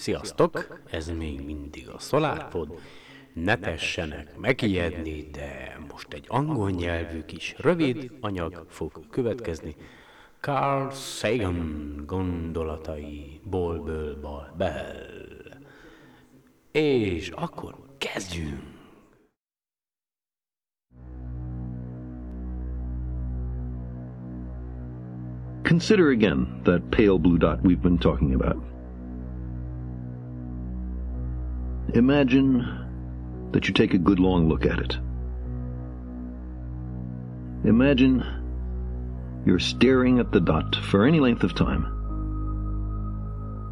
Sziasztok! Ez még mindig a SolarPod. Ne tessenek megijedni, de most egy angol nyelvű kis rövid anyag fog következni. Carl Sagan gondolatai Bolből Bell. És akkor kezdjünk! Consider again that pale blue dot we've been talking about. Imagine that you take a good long look at it. Imagine you're staring at the dot for any length of time.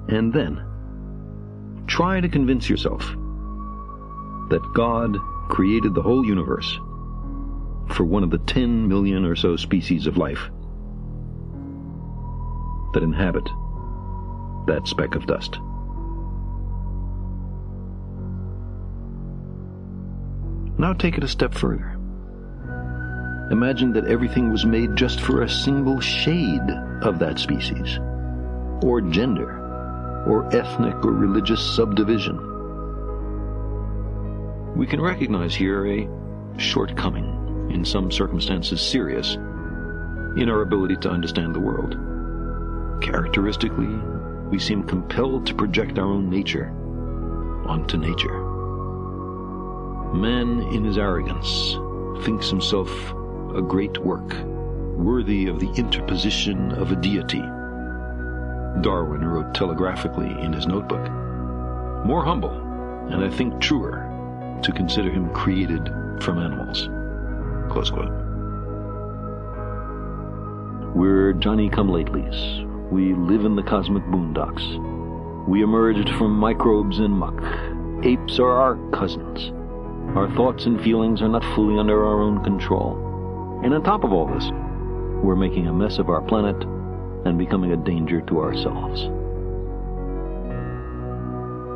And then try to convince yourself that God created the whole universe for one of the 10 million or so species of life that inhabit that speck of dust. Now take it a step further. Imagine that everything was made just for a single shade of that species, or gender, or ethnic or religious subdivision. We can recognize here a shortcoming, in some circumstances serious, in our ability to understand the world. Characteristically, we seem compelled to project our own nature onto nature. Man, in his arrogance, thinks himself a great work, worthy of the interposition of a deity. Darwin wrote telegraphically in his notebook. More humble, and I think truer, to consider him created from animals. Close quote. We're Johnny come latelys. We live in the cosmic boondocks. We emerged from microbes and muck. Apes are our cousins. Our thoughts and feelings are not fully under our own control. And on top of all this, we're making a mess of our planet and becoming a danger to ourselves.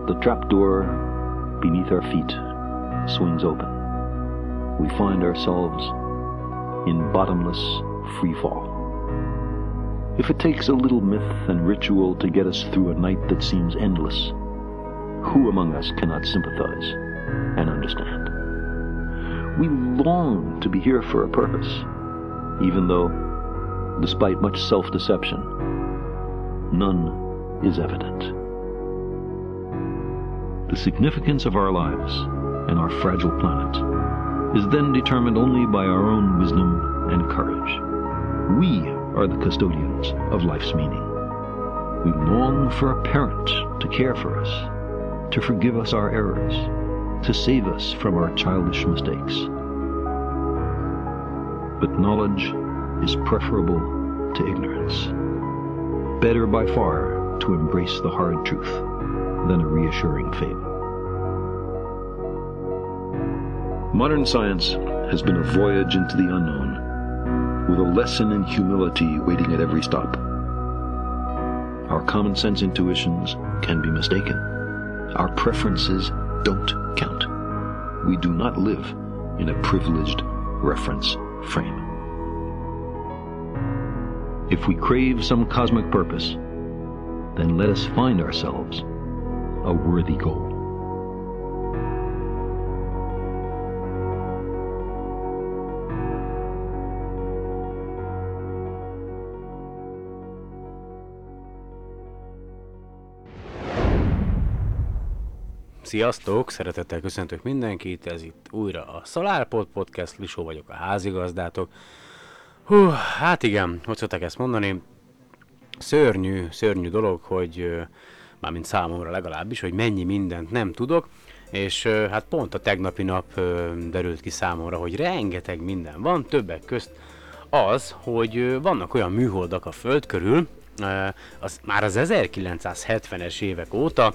The trapdoor beneath our feet swings open. We find ourselves in bottomless free fall. If it takes a little myth and ritual to get us through a night that seems endless, who among us cannot sympathize and understand? We long to be here for a purpose, even though, despite much self deception, none is evident. The significance of our lives and our fragile planet is then determined only by our own wisdom and courage. We are the custodians of life's meaning. We long for a parent to care for us, to forgive us our errors, to save us from our childish mistakes. But knowledge is preferable to ignorance. Better by far to embrace the hard truth than a reassuring fable. Modern science has been a voyage into the unknown, with a lesson in humility waiting at every stop. Our common sense intuitions can be mistaken. Our preferences don't count. We do not live in a privileged reference frame. If we crave some cosmic purpose, then let us find ourselves a worthy goal. Sziasztok! Szeretettel köszöntök mindenkit, ez itt újra a SolarPod Podcast, Lisó vagyok a házigazdátok. Hú, hát igen, hogy szokták ezt mondani? Szörnyű, szörnyű dolog, hogy mármint számomra legalábbis, hogy mennyi mindent nem tudok, és hát pont a tegnapi nap derült ki számomra, hogy rengeteg minden van, többek közt az, hogy vannak olyan műholdak a Föld körül, az, már az 1970-es évek óta,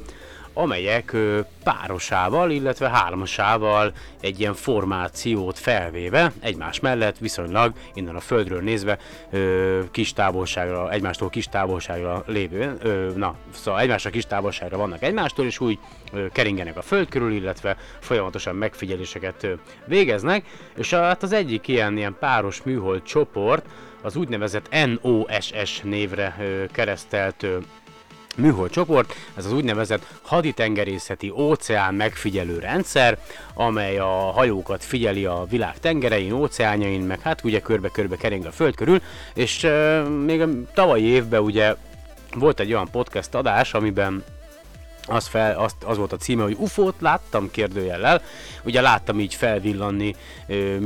amelyek párosával, illetve hármasával egy ilyen formációt felvéve egymás mellett viszonylag innen a földről nézve kis távolságra, egymástól kis távolságra lévő, na, szóval egymásra kis távolságra vannak egymástól, és úgy keringenek a föld körül, illetve folyamatosan megfigyeléseket végeznek, és hát az egyik ilyen, ilyen páros műhold csoport, az úgynevezett NOSS névre keresztelt ö, műhold csoport, ez az úgynevezett haditengerészeti óceán megfigyelő rendszer, amely a hajókat figyeli a világ tengerein, óceánjain, meg hát ugye körbe-körbe kering a föld körül, és euh, még a tavalyi évben ugye volt egy olyan podcast adás, amiben az, fel, az, az volt a címe, hogy UFO-t láttam kérdőjellel. Ugye láttam így felvillanni ö,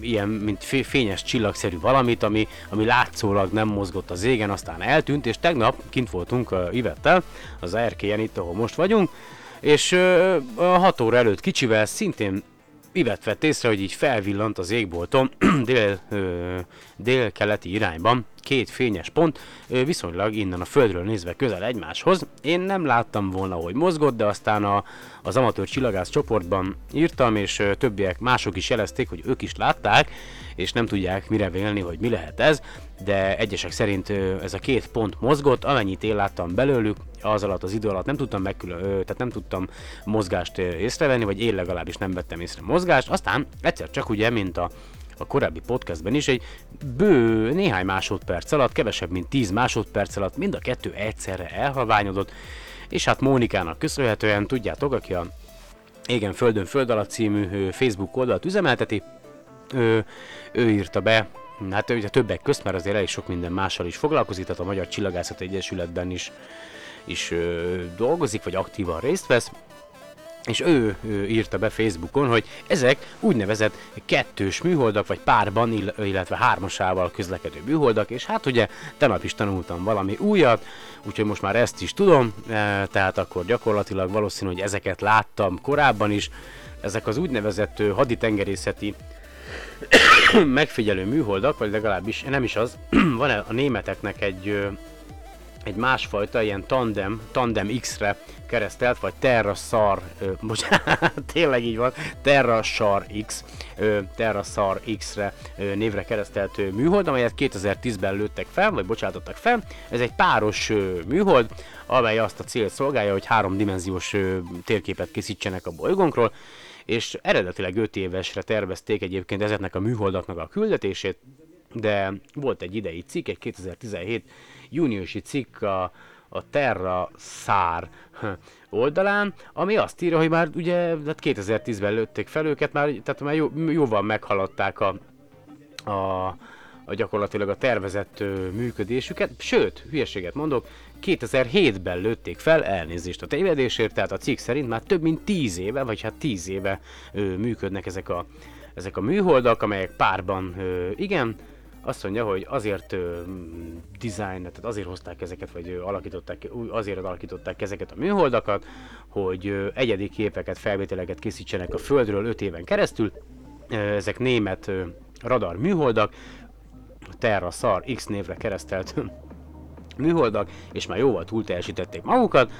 ilyen, mint fényes csillagszerű valamit, ami, ami látszólag nem mozgott az égen, aztán eltűnt, és tegnap kint voltunk uh, Ivettel, az erkélyen itt, ahol most vagyunk, és uh, a 6 óra előtt kicsivel szintén Ivet vett észre, hogy így felvillant az égbolton dél, ö, dél-keleti irányban két fényes pont, ö, viszonylag innen a földről nézve közel egymáshoz. Én nem láttam volna, hogy mozgott, de aztán a, az amatőr csillagász csoportban írtam, és ö, többiek mások is jelezték, hogy ők is látták, és nem tudják mire vélni, hogy mi lehet ez, de egyesek szerint ez a két pont mozgott, amennyit én láttam belőlük, az alatt az idő alatt nem tudtam megkülön, tehát nem tudtam mozgást észrevenni, vagy én legalábbis nem vettem észre mozgást, aztán egyszer csak ugye, mint a a korábbi podcastben is, egy bő néhány másodperc alatt, kevesebb mint 10 másodperc alatt mind a kettő egyszerre elhalványodott, és hát Mónikának köszönhetően, tudjátok, aki a Igen Földön Föld alatt című Facebook oldalt üzemelteti, ő, ő írta be, hát ugye többek közt, mert azért elég sok minden mással is foglalkozik, tehát a Magyar Csillagászat Egyesületben is is ö, dolgozik, vagy aktívan részt vesz, és ő, ő írta be Facebookon, hogy ezek úgynevezett kettős műholdak, vagy párban, illetve hármasával közlekedő műholdak, és hát ugye tegnap is tanultam valami újat, úgyhogy most már ezt is tudom, e, tehát akkor gyakorlatilag valószínű, hogy ezeket láttam korábban is, ezek az úgynevezett haditengerészeti megfigyelő műholdak, vagy legalábbis nem is az, van a németeknek egy egy másfajta ilyen tandem, tandem X-re keresztelt, vagy Terra Sar, bocsánat, tényleg így van, Terra Sar X, Terra Sar X-re ö, névre keresztelt műhold, amelyet 2010-ben lőttek fel, vagy bocsátottak fel. Ez egy páros műhold, amely azt a célt szolgálja, hogy háromdimenziós térképet készítsenek a bolygónkról, és eredetileg 5 évesre tervezték egyébként ezeknek a műholdaknak a küldetését, de volt egy idei cikk, egy 2017 júniusi cikk a, a Terra Szár oldalán, ami azt írja, hogy már ugye 2010-ben hát lőtték fel őket, már, tehát már jó, jóval meghaladták a, a, a gyakorlatilag a tervezett működésüket, sőt, hülyeséget mondok, 2007-ben lőtték fel elnézést a tévedésért, tehát a cikk szerint már több mint 10 éve, vagy hát 10 éve ö, működnek ezek a, ezek a műholdak, amelyek párban, ö, igen, azt mondja, hogy azért uh, design, tehát azért hozták ezeket, vagy uh, alakították, azért alakították ezeket a műholdakat, hogy uh, egyedi képeket, felvételeket készítsenek a Földről 5 éven keresztül. Uh, ezek német uh, radar műholdak, Terra Sar X névre keresztelt műholdak, és már jóval túl teljesítették magukat.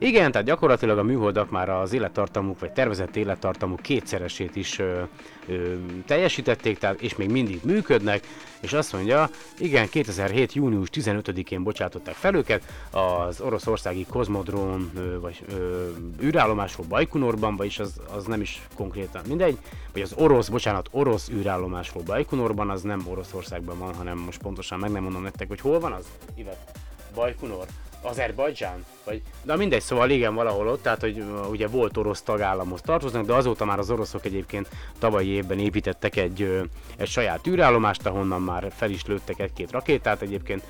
Igen, tehát gyakorlatilag a műholdak már az élettartamuk, vagy tervezett élettartamuk kétszeresét is ö, ö, teljesítették, tehát, és még mindig működnek, és azt mondja, igen, 2007. június 15-én bocsátották fel őket az oroszországi kozmodrón, ö, vagy ö, űrállomásról Bajkunorban, vagyis az, az nem is konkrétan mindegy, vagy az orosz, bocsánat, orosz űrállomásról Bajkunorban, az nem Oroszországban van, hanem most pontosan meg nem mondom nektek, hogy hol van az, Ivet? Bajkunor? Azerbajdzsán? Vagy, de mindegy, szóval igen, valahol ott, tehát hogy uh, ugye volt orosz tagállamhoz tartoznak, de azóta már az oroszok egyébként tavalyi évben építettek egy, uh, egy saját űrállomást, ahonnan már fel is lőttek egy-két rakétát egyébként.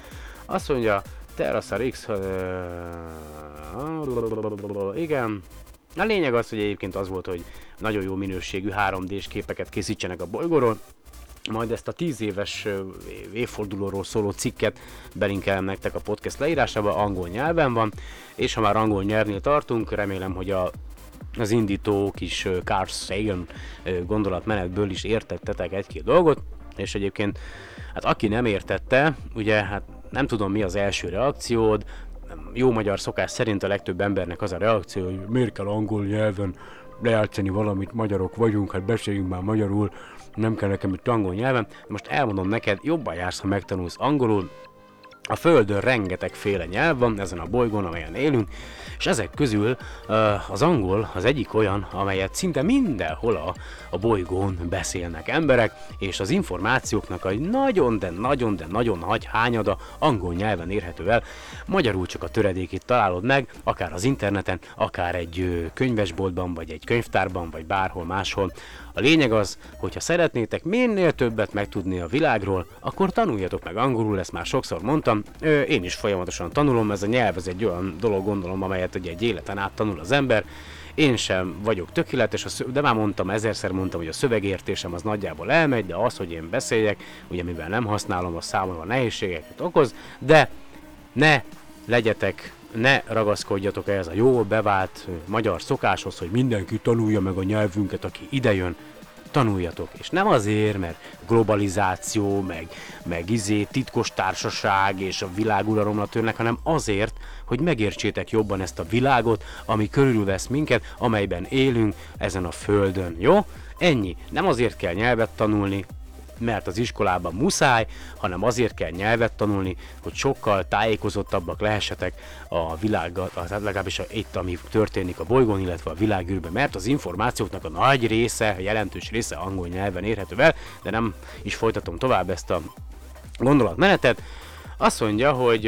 Azt mondja, Terrasar X, uh, igen, a lényeg az, hogy egyébként az volt, hogy nagyon jó minőségű 3D-s képeket készítsenek a bolygóról, majd ezt a 10 éves évfordulóról szóló cikket belinkelem nektek a podcast leírásába, angol nyelven van, és ha már angol nyelvnél tartunk, remélem, hogy a az indító kis Carl Sagan gondolatmenetből is értettetek egy-két dolgot, és egyébként, hát aki nem értette, ugye, hát nem tudom mi az első reakciód, jó magyar szokás szerint a legtöbb embernek az a reakció, hogy miért kell angol nyelven lejátszani valamit, magyarok vagyunk, hát beszéljünk már magyarul, nem kell nekem itt angol nyelven. Most elmondom neked, jobban jársz, ha megtanulsz angolul, A Földön rengeteg féle nyelv van ezen a bolygón, amelyen élünk, és ezek közül uh, az angol az egyik olyan, amelyet szinte mindenhol a, a bolygón beszélnek emberek, és az információknak egy nagyon, de nagyon, de nagyon nagy hányada angol nyelven érhető el. Magyarul csak a töredékét találod meg, akár az interneten, akár egy könyvesboltban, vagy egy könyvtárban, vagy bárhol máshol. A lényeg az, hogyha szeretnétek minél többet megtudni a világról, akkor tanuljatok meg angolul, ezt már sokszor mondtam. Ö, én is folyamatosan tanulom, ez a nyelv ez egy olyan dolog gondolom, amelyet ugye egy életen át tanul az ember. Én sem vagyok tökéletes, de már mondtam, ezerszer mondtam, hogy a szövegértésem az nagyjából elmegy, de az, hogy én beszéljek, ugye mivel nem használom, az számomra nehézségeket okoz, de ne legyetek ne ragaszkodjatok ehhez a jó bevált magyar szokáshoz, hogy mindenki tanulja meg a nyelvünket, aki idejön, tanuljatok. És nem azért, mert globalizáció, meg, meg izé, titkos társaság és a világuralomra törnek, hanem azért, hogy megértsétek jobban ezt a világot, ami körülvesz minket, amelyben élünk ezen a földön, jó? Ennyi. Nem azért kell nyelvet tanulni, mert az iskolában muszáj, hanem azért kell nyelvet tanulni, hogy sokkal tájékozottabbak lehessetek a világgal, tehát legalábbis itt, ami történik a bolygón, illetve a világűrben, mert az információknak a nagy része, a jelentős része angol nyelven érhető el, de nem is folytatom tovább ezt a gondolatmenetet. Azt mondja, hogy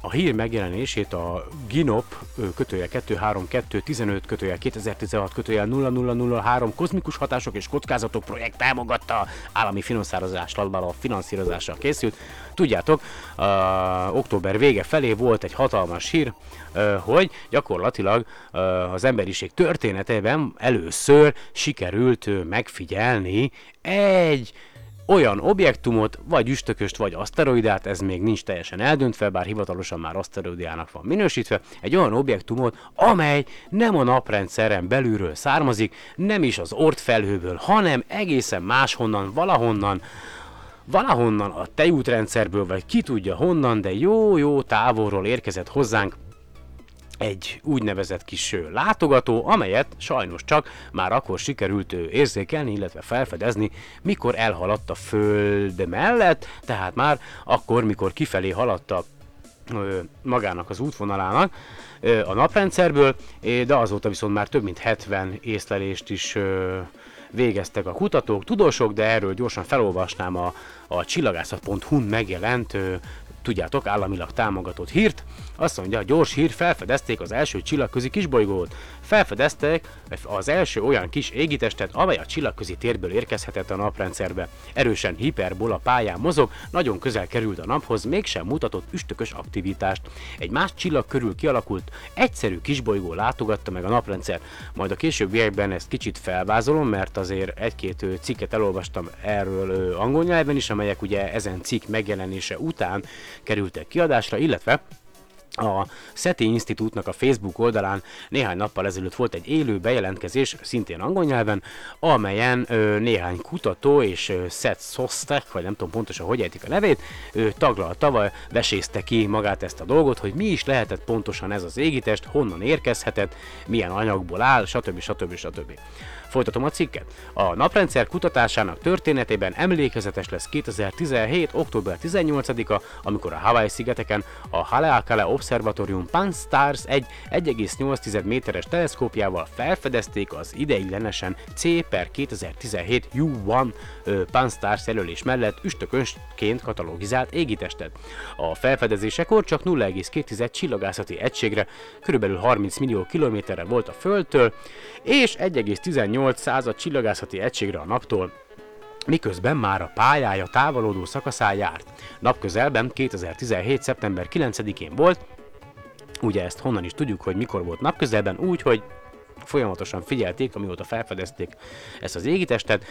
a hír megjelenését a Ginop kötője 232 15 kötője 2016 kötője 0003 kozmikus hatások és kockázatok projekt támogatta állami finanszírozás a finanszírozással készült. Tudjátok, a, október vége felé volt egy hatalmas hír, hogy gyakorlatilag az emberiség történetében először sikerült megfigyelni egy olyan objektumot, vagy üstököst, vagy aszteroidát, ez még nincs teljesen eldöntve, bár hivatalosan már aszteroidának van minősítve, egy olyan objektumot, amely nem a naprendszeren belülről származik, nem is az ortfelhőből, hanem egészen máshonnan, valahonnan, valahonnan a tejútrendszerből, vagy ki tudja honnan, de jó-jó távolról érkezett hozzánk, egy úgynevezett kis látogató, amelyet sajnos csak már akkor sikerült érzékelni, illetve felfedezni, mikor elhaladt a Föld mellett, tehát már akkor, mikor kifelé haladt a magának az útvonalának a naprendszerből, de azóta viszont már több mint 70 észlelést is végeztek a kutatók, tudósok, de erről gyorsan felolvasnám a, a csillagászat.hu-n megjelent tudjátok, államilag támogatott hírt. Azt mondja, a gyors hír, felfedezték az első csillagközi kisbolygót. Felfedezték az első olyan kis égitestet, amely a csillagközi térből érkezhetett a naprendszerbe. Erősen hiperbola pályán mozog, nagyon közel került a naphoz, mégsem mutatott üstökös aktivitást. Egy más csillag körül kialakult, egyszerű kisbolygó látogatta meg a naprendszer. Majd a későbbiekben ezt kicsit felvázolom, mert azért egy-két cikket elolvastam erről angol nyelven is, amelyek ugye ezen cikk megjelenése után kerültek kiadásra, illetve a SETI Institute-nak a Facebook oldalán néhány nappal ezelőtt volt egy élő bejelentkezés, szintén angol nyelven, amelyen ö, néhány kutató és ö, Seth Sostek, vagy nem tudom pontosan hogy ejtik a nevét, ő taglalta, vesézte ki magát ezt a dolgot, hogy mi is lehetett pontosan ez az égitest, honnan érkezhetett, milyen anyagból áll, stb. stb. stb. stb. Folytatom a cikket. A naprendszer kutatásának történetében emlékezetes lesz 2017. október 18-a, amikor a Hawaii-szigeteken a Haleakala Observatorium Pan-STARRS egy 1,8 méteres teleszkópjával felfedezték az ideiglenesen C per 2017 U1 Pan-STARRS jelölés mellett üstökönként katalogizált égitestet. A felfedezésekor csak 0,2 csillagászati egységre, kb. 30 millió kilométerre volt a Földtől, és 1,18 század csillagászati egységre a naptól, miközben már a pályája távolodó szakaszán járt. Napközelben 2017. szeptember 9-én volt, ugye ezt honnan is tudjuk, hogy mikor volt napközelben, úgy, hogy folyamatosan figyelték, amióta felfedezték ezt az égitestet,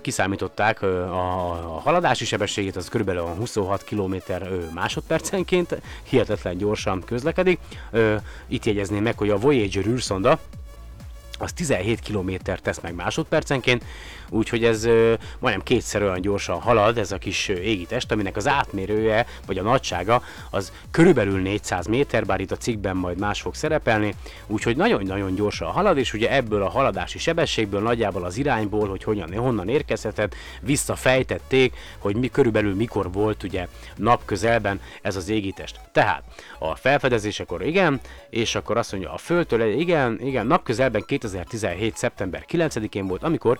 kiszámították a, haladási sebességét, az kb. 26 km másodpercenként, hihetetlen gyorsan közlekedik. Itt jegyezném meg, hogy a Voyager űrszonda az 17 km tesz meg másodpercenként, úgyhogy ez majdnem kétszer olyan gyorsan halad ez a kis égitest, aminek az átmérője, vagy a nagysága, az körülbelül 400 méter, bár itt a cikkben majd más fog szerepelni, úgyhogy nagyon-nagyon gyorsan halad, és ugye ebből a haladási sebességből, nagyjából az irányból, hogy hogyan, honnan érkezhetett, visszafejtették, hogy mi körülbelül mikor volt ugye napközelben ez az égitest. Tehát a felfedezésekor igen, és akkor azt mondja a Földtől igen, igen, napközelben 2017. szeptember 9-én volt, amikor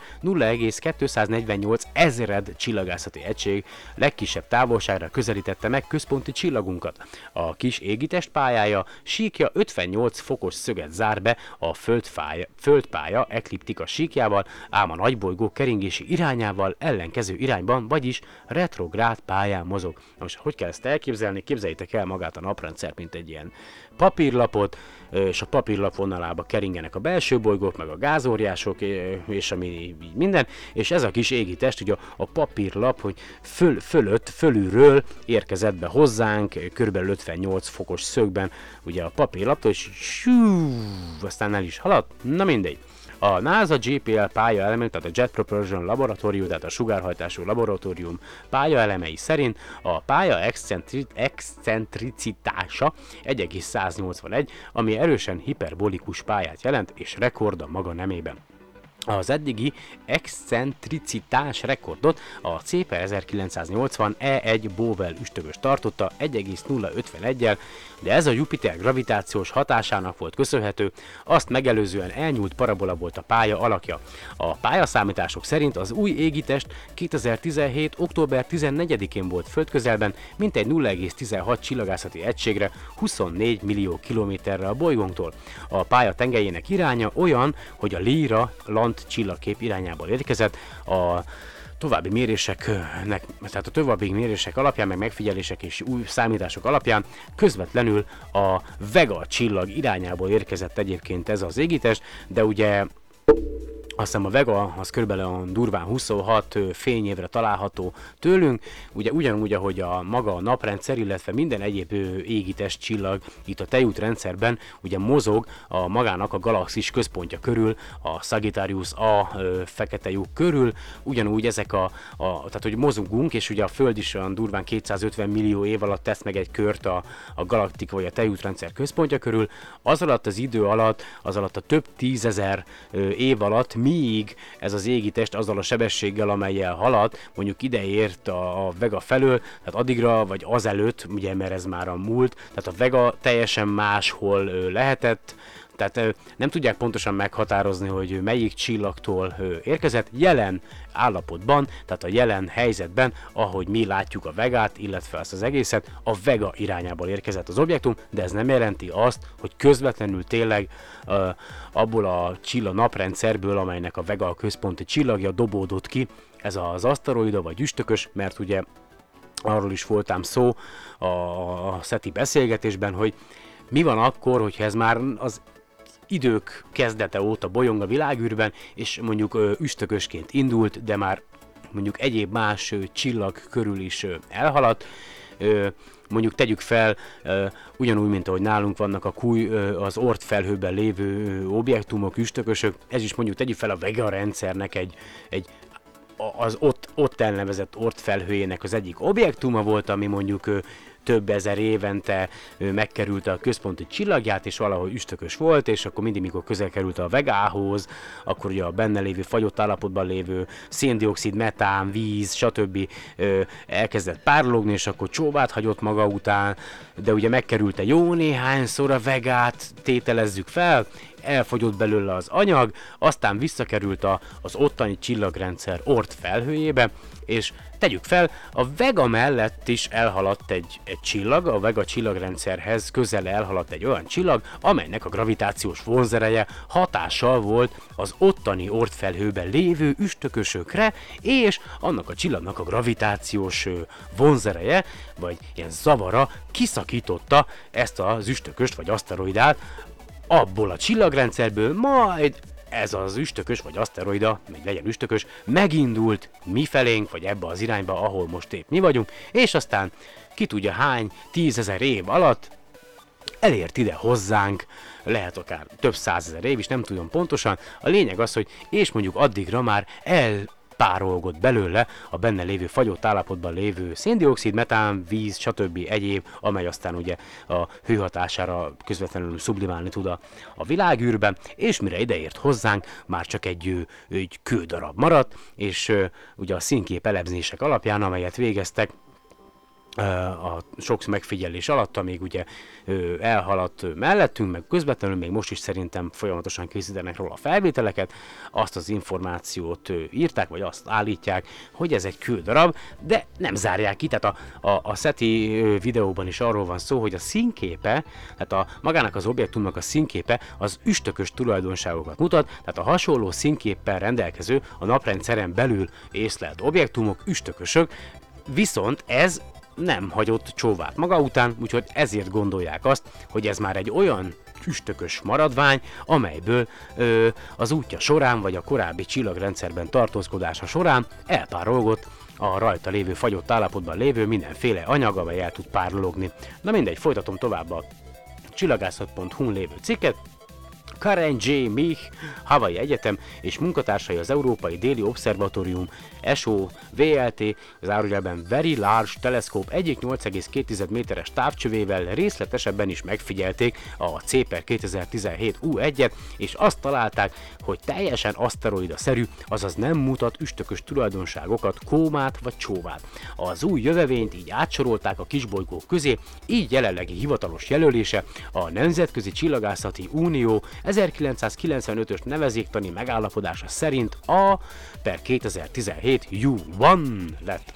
0,248 ezered csillagászati egység legkisebb távolságra közelítette meg központi csillagunkat. A kis égitest pályája síkja 58 fokos szöget zár be a földfája, földpálya ekliptika síkjával, ám a nagybolygó keringési irányával ellenkező irányban, vagyis retrográd pályán mozog. Most hogy kell ezt elképzelni? Képzeljétek el magát a naprendszert, mint egy ilyen papírlapot, és a papírlap vonalába keringenek a belső bolygók, meg a gázóriások, és ami minden, és ez a kis égi test, ugye a, papírlap, hogy föl, fölött, fölülről érkezett be hozzánk, körülbelül 58 fokos szögben, ugye a papírlaptól, és sjú, aztán el is haladt, na mindegy. A NASA JPL pályaelemek, tehát a Jet Propulsion Laboratorium, tehát a sugárhajtású laboratórium pályaelemei szerint a pálya excentri- excentricitása 1,181, ami erősen hiperbolikus pályát jelent és rekord a maga nemében. Az eddigi excentricitás rekordot a CP 1980 E1 Bowell üstökös tartotta 1,051-el, de ez a Jupiter gravitációs hatásának volt köszönhető, azt megelőzően elnyúlt parabola volt a pálya alakja. A pályaszámítások szerint az új égitest 2017. október 14-én volt földközelben, mintegy 0,16 csillagászati egységre 24 millió kilométerre a bolygónktól. A pálya tengelyének iránya olyan, hogy a Lyra Land csillagkép irányából érkezett, a további méréseknek, tehát a további mérések alapján, meg megfigyelések és új számítások alapján közvetlenül a Vega csillag irányából érkezett egyébként ez az égítés, de ugye azt hiszem a Vega az körülbelül durván 26 fényévre található tőlünk, ugye ugyanúgy, ahogy a maga a naprendszer, illetve minden egyéb égitest csillag itt a tejútrendszerben ugye mozog a magának a galaxis központja körül, a Sagittarius A fekete lyuk körül, ugyanúgy ezek a, a, tehát hogy mozogunk, és ugye a Föld is olyan durván 250 millió év alatt tesz meg egy kört a, a galaktika vagy a tejútrendszer központja körül, az alatt az idő alatt, az alatt a több tízezer év alatt mi míg ez az égi test azzal a sebességgel, amelyel halad, mondjuk ideért a, a Vega felől, tehát addigra vagy azelőtt, ugye mert ez már a múlt, tehát a Vega teljesen máshol lehetett, tehát nem tudják pontosan meghatározni, hogy melyik csillagtól érkezett. Jelen állapotban, tehát a jelen helyzetben, ahogy mi látjuk a Vegát, illetve ezt az egészet, a Vega irányából érkezett az objektum, de ez nem jelenti azt, hogy közvetlenül tényleg abból a csillag naprendszerből, amelynek a Vega a központi csillagja dobódott ki, ez az aszteroida vagy üstökös, mert ugye arról is voltám szó a SETI beszélgetésben, hogy mi van akkor, hogyha ez már az idők kezdete óta bolyong a világűrben, és mondjuk ö, üstökösként indult, de már mondjuk egyéb más ö, csillag körül is ö, elhaladt. Mondjuk tegyük fel, ugyanúgy, mint ahogy nálunk vannak a kúj, az ort felhőben lévő objektumok, üstökösök, ez is mondjuk tegyük fel a Vega rendszernek egy, egy az ott, ott elnevezett ort felhőjének az egyik objektuma volt, ami mondjuk több ezer évente megkerült a központi csillagját, és valahogy üstökös volt, és akkor mindig, mikor közel került a Vegához, akkor ugye a benne lévő, fagyott állapotban lévő széndiokszid, metán, víz, stb. elkezdett párologni, és akkor csóvát hagyott maga után, de ugye megkerült jó néhányszor a Vegát, tételezzük fel, elfogyott belőle az anyag, aztán visszakerült a, az ottani csillagrendszer ort felhőjébe, és tegyük fel, a Vega mellett is elhaladt egy, egy csillag, a Vega csillagrendszerhez közel elhaladt egy olyan csillag, amelynek a gravitációs vonzereje hatással volt az ottani ortfelhőben lévő üstökösökre, és annak a csillagnak a gravitációs vonzereje, vagy ilyen zavara kiszakította ezt az üstököst vagy aszteroidát abból a csillagrendszerből, majd ez az üstökös, vagy aszteroida, még legyen üstökös, megindult mi felénk, vagy ebbe az irányba, ahol most épp mi vagyunk, és aztán ki tudja hány tízezer év alatt elért ide hozzánk, lehet akár több százezer év is, nem tudom pontosan. A lényeg az, hogy és mondjuk addigra már el párolgott belőle a benne lévő fagyott állapotban lévő széndiokszid, metán, víz, stb. egyéb, amely aztán ugye a hőhatására közvetlenül sublimálni tud a, a világűrben, és mire ideért hozzánk, már csak egy, egy kődarab maradt, és ugye a színkép elemzések alapján, amelyet végeztek, a sok megfigyelés alatt, amíg ugye elhaladt mellettünk, meg közvetlenül még most is szerintem folyamatosan készítenek róla felvételeket, azt az információt írták, vagy azt állítják, hogy ez egy küldarab, de nem zárják ki, tehát a, a, a SETI videóban is arról van szó, hogy a színképe, tehát a magának az objektumnak a színképe az üstökös tulajdonságokat mutat, tehát a hasonló színképpel rendelkező a naprendszeren belül észlelt objektumok üstökösök, Viszont ez nem hagyott csóvát maga után, úgyhogy ezért gondolják azt, hogy ez már egy olyan füstökös maradvány, amelyből ö, az útja során, vagy a korábbi csillagrendszerben tartózkodása során elpárolgott a rajta lévő fagyott állapotban lévő mindenféle anyag, amely el tud párologni. Na mindegy, folytatom tovább a csillagászat.hu lévő cikket, Karen J. Mich, Hawaii Egyetem és munkatársai az Európai Déli Obszervatórium SO VLT, az árujelben Very Large Telescope egyik 8,2 méteres távcsövével részletesebben is megfigyelték a CPER 2017 U1-et, és azt találták, hogy teljesen aszteroida-szerű, azaz nem mutat üstökös tulajdonságokat, kómát vagy csóvát. Az új jövevényt így átsorolták a kisbolygók közé, így jelenlegi hivatalos jelölése a Nemzetközi Csillagászati Unió 1995-ös nevezéktani megállapodása szerint a per 2017 U1 lett.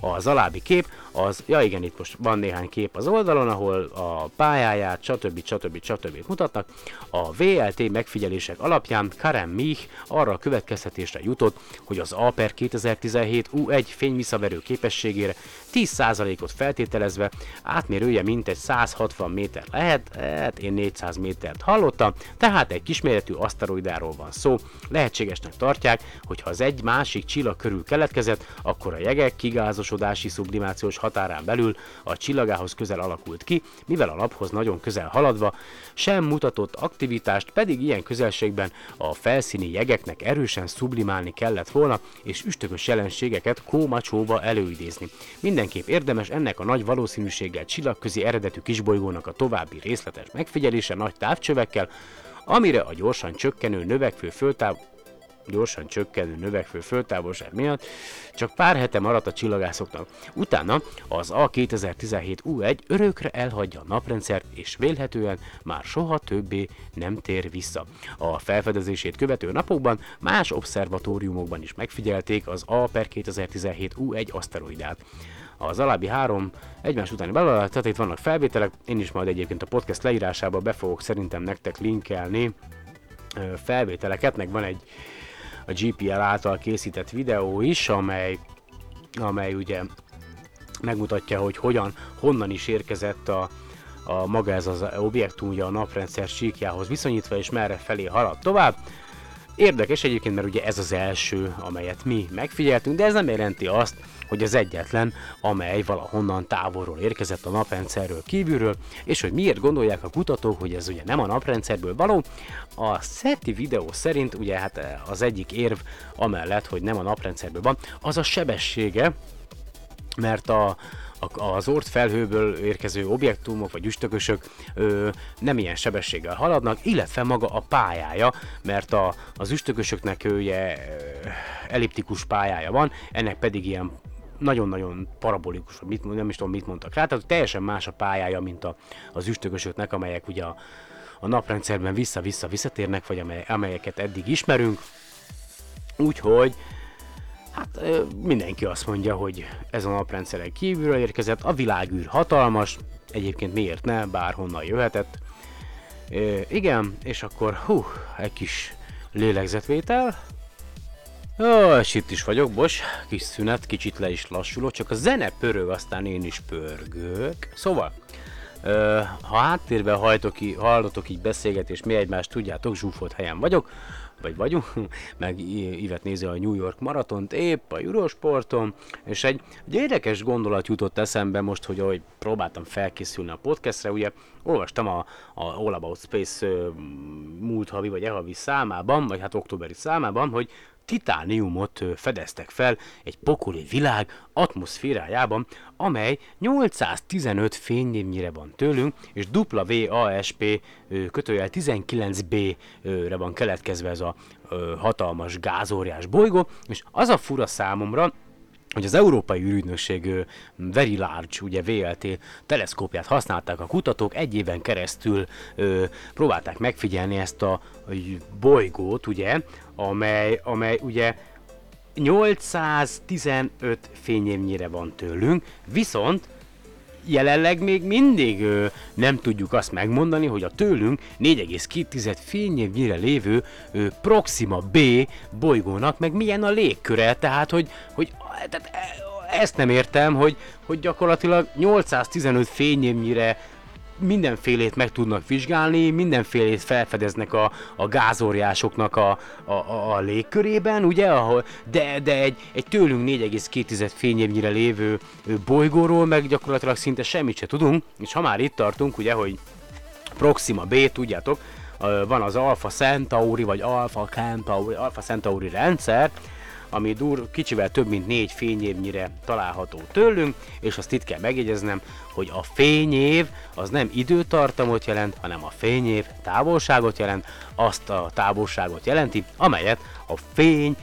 Az alábbi kép, az, ja igen, itt most van néhány kép az oldalon, ahol a pályáját, stb. stb. stb. mutatnak. A VLT megfigyelések alapján Karen Mich arra a következtetésre jutott, hogy az Aper 2017 U1 fényvisszaverő képességére 10%-ot feltételezve átmérője mintegy 160 méter lehet, hát én 400 métert hallottam, tehát egy kisméretű aszteroidáról van szó. Lehetségesnek tartják, hogy ha az egy másik csillag körül keletkezett, akkor a jegek kigázosodási sublimációs határán belül a csillagához közel alakult ki, mivel a naphoz nagyon közel haladva sem mutatott aktivitást, pedig ilyen közelségben a felszíni jegeknek erősen sublimálni kellett volna, és üstökös jelenségeket kómacsóba előidézni. Mindenképp érdemes ennek a nagy valószínűséggel csillagközi eredetű kisbolygónak a további részletes megfigyelése nagy távcsövekkel, amire a gyorsan csökkenő növekvő földtáv gyorsan csökkenő növekvő földtávolság miatt csak pár hete maradt a csillagászoknak. Utána az A2017 U1 örökre elhagyja a naprendszert, és vélhetően már soha többé nem tér vissza. A felfedezését követő napokban más obszervatóriumokban is megfigyelték az A per 2017 U1 aszteroidát az alábbi három egymás utáni belőle, tehát itt vannak felvételek, én is majd egyébként a podcast leírásába be fogok szerintem nektek linkelni felvételeket, meg van egy a GPL által készített videó is, amely, amely ugye megmutatja, hogy hogyan, honnan is érkezett a, a maga ez az objektumja a naprendszer síkjához viszonyítva, és merre felé halad tovább. Érdekes egyébként, mert ugye ez az első, amelyet mi megfigyeltünk, de ez nem jelenti azt, hogy az egyetlen, amely valahonnan távolról érkezett a naprendszerről kívülről, és hogy miért gondolják a kutatók, hogy ez ugye nem a naprendszerből való. A SETI videó szerint ugye hát az egyik érv amellett, hogy nem a naprendszerből van, az a sebessége, mert a, az ort felhőből érkező objektumok vagy üstökösök ö, nem ilyen sebességgel haladnak, illetve maga a pályája, mert a, az üstökösöknek ugye elliptikus pályája van, ennek pedig ilyen nagyon-nagyon parabolikus, mit, nem is tudom mit mondtak rá, tehát teljesen más a pályája, mint a, az üstökösöknek, amelyek ugye a, a naprendszerben vissza-vissza visszatérnek, vagy amely, amelyeket eddig ismerünk. Úgyhogy hát mindenki azt mondja, hogy ez a naprendszeren kívülről érkezett, a világűr hatalmas, egyébként miért ne, bárhonnan jöhetett. E, igen, és akkor hú, egy kis lélegzetvétel, Ó, és itt is vagyok, bos, kis szünet, kicsit le is lassulok, csak a zene pörög, aztán én is pörgök. Szóval, ha háttérben hajtok, hallotok így beszélgetés, mi egymást tudjátok, zsúfolt helyen vagyok, vagy vagyunk, meg Ivet nézi a New York maratont épp a Eurosporton, és egy, egy érdekes gondolat jutott eszembe most, hogy ahogy próbáltam felkészülni a podcastre, ugye olvastam a, a All About Space múlt havi vagy e havi számában, vagy hát októberi számában, hogy titániumot fedeztek fel egy pokoli világ atmoszférájában, amely 815 fényévnyire van tőlünk, és WASP kötőjel 19B-re van keletkezve ez a hatalmas gázóriás bolygó, és az a fura számomra, hogy az Európai űrügynökség Very Large, ugye VLT teleszkópját használták a kutatók, egy éven keresztül ö, próbálták megfigyelni ezt a bolygót, ugye, amely, amely ugye 815 fényévnyire van tőlünk, viszont jelenleg még mindig ö, nem tudjuk azt megmondani, hogy a tőlünk 4,2 fényévnyire lévő ö, Proxima B bolygónak meg milyen a légköre, tehát hogy, hogy tehát e, ezt nem értem, hogy, hogy gyakorlatilag 815 fényévnyire mindenfélét meg tudnak vizsgálni, mindenfélét felfedeznek a, a gázóriásoknak a, a, a, a légkörében, ugye, ahol, de, de egy, egy tőlünk 4,2 fényévnyire lévő bolygóról meg gyakorlatilag szinte semmit se tudunk, és ha már itt tartunk, ugye, hogy Proxima B, tudjátok, van az Alpha Centauri, vagy Alpha Centauri, Alpha Centauri rendszer, ami dur, kicsivel több mint négy fényévnyire található tőlünk, és azt itt kell megjegyeznem, hogy a fényév az nem időtartamot jelent, hanem a fényév távolságot jelent, azt a távolságot jelenti, amelyet a fény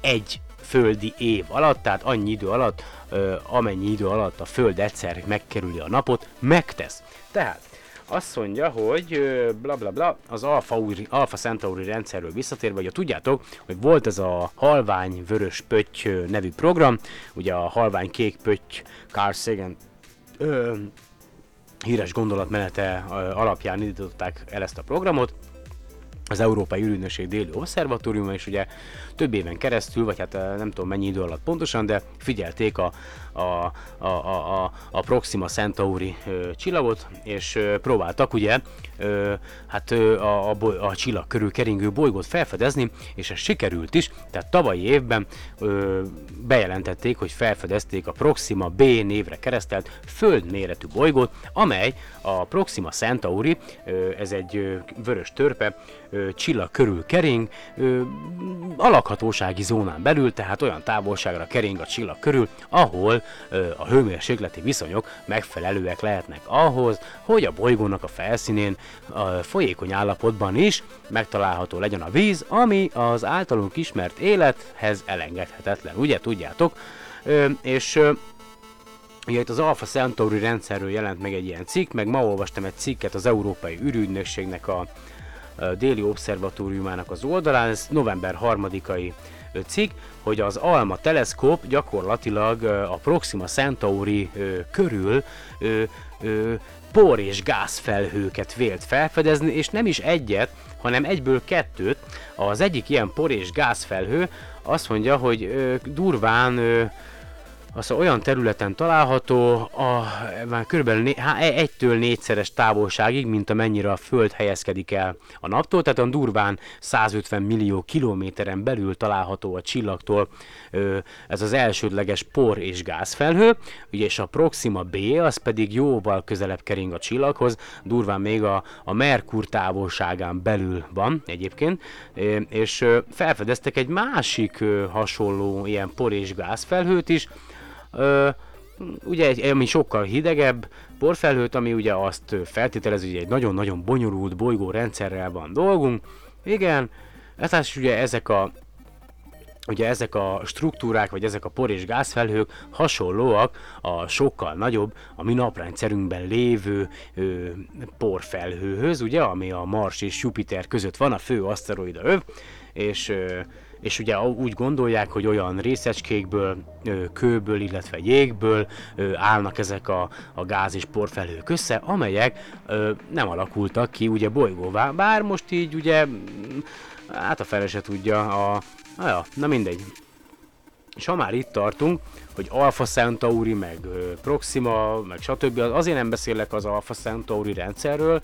egy földi év alatt, tehát annyi idő alatt, amennyi idő alatt a Föld egyszer megkerüli a napot, megtesz. Tehát azt mondja, hogy bla bla bla, az Alpha, Alpha Centauri rendszerről visszatérve, hogy tudjátok, hogy volt ez a halvány vörös pötty nevű program, ugye a halvány kék pötty Carl Sagan ö, híres gondolatmenete alapján indították el ezt a programot, az Európai Ürűnösség déli obszervatóriuma, és ugye több éven keresztül, vagy hát nem tudom mennyi idő alatt pontosan, de figyelték a, a, a, a, a, a Proxima Centauri ö, csillagot, és ö, próbáltak ugye ö, hát ö, a, a, a csillag körül keringő bolygót felfedezni, és ez sikerült is, tehát tavalyi évben ö, bejelentették, hogy felfedezték a Proxima B névre keresztelt földméretű bolygót, amely a Proxima Centauri, ö, ez egy ö, vörös törpe, csillag körül kering, ö, alakhatósági zónán belül, tehát olyan távolságra kering a csillag körül, ahol a hőmérsékleti viszonyok megfelelőek lehetnek ahhoz, hogy a bolygónak a felszínén a folyékony állapotban is megtalálható legyen a víz, ami az általunk ismert élethez elengedhetetlen. Ugye tudjátok? És Ugye itt az Alpha Centauri rendszerről jelent meg egy ilyen cikk, meg ma olvastam egy cikket az Európai űrügynökségnek a, déli obszervatóriumának az oldalán, ez november 3-ai cikk, hogy az ALMA teleszkóp gyakorlatilag a Proxima Centauri körül por és gázfelhőket vélt felfedezni, és nem is egyet, hanem egyből kettőt. Az egyik ilyen por és gázfelhő azt mondja, hogy durván az olyan területen található, a, már kb. egytől négyszeres távolságig, mint amennyire a Föld helyezkedik el a naptól, tehát a durván 150 millió kilométeren belül található a csillagtól ez az elsődleges por és gázfelhő, ugye, és a Proxima B az pedig jóval közelebb kering a csillaghoz, durván még a, a Merkur távolságán belül van egyébként, és felfedeztek egy másik hasonló ilyen por és gázfelhőt is, Ö, ugye egy, ami sokkal hidegebb porfelhőt, ami ugye azt feltételez, hogy egy nagyon-nagyon bonyolult bolygó rendszerrel van dolgunk. Igen, ez ugye ezek a ugye ezek a struktúrák, vagy ezek a por és gázfelhők hasonlóak a sokkal nagyobb, a mi naprendszerünkben lévő ö, porfelhőhöz, ugye, ami a Mars és Jupiter között van, a fő aszteroida öv, és ö, és ugye úgy gondolják, hogy olyan részecskékből, kőből, illetve jégből állnak ezek a, a gáz és porfelhők össze, amelyek nem alakultak ki ugye bolygóvá, bár most így ugye, hát a fele se tudja, a, na, ja, na mindegy. és ha már itt tartunk, hogy Alpha Centauri, meg Proxima, meg stb. Azért nem beszélek az Alpha Centauri rendszerről,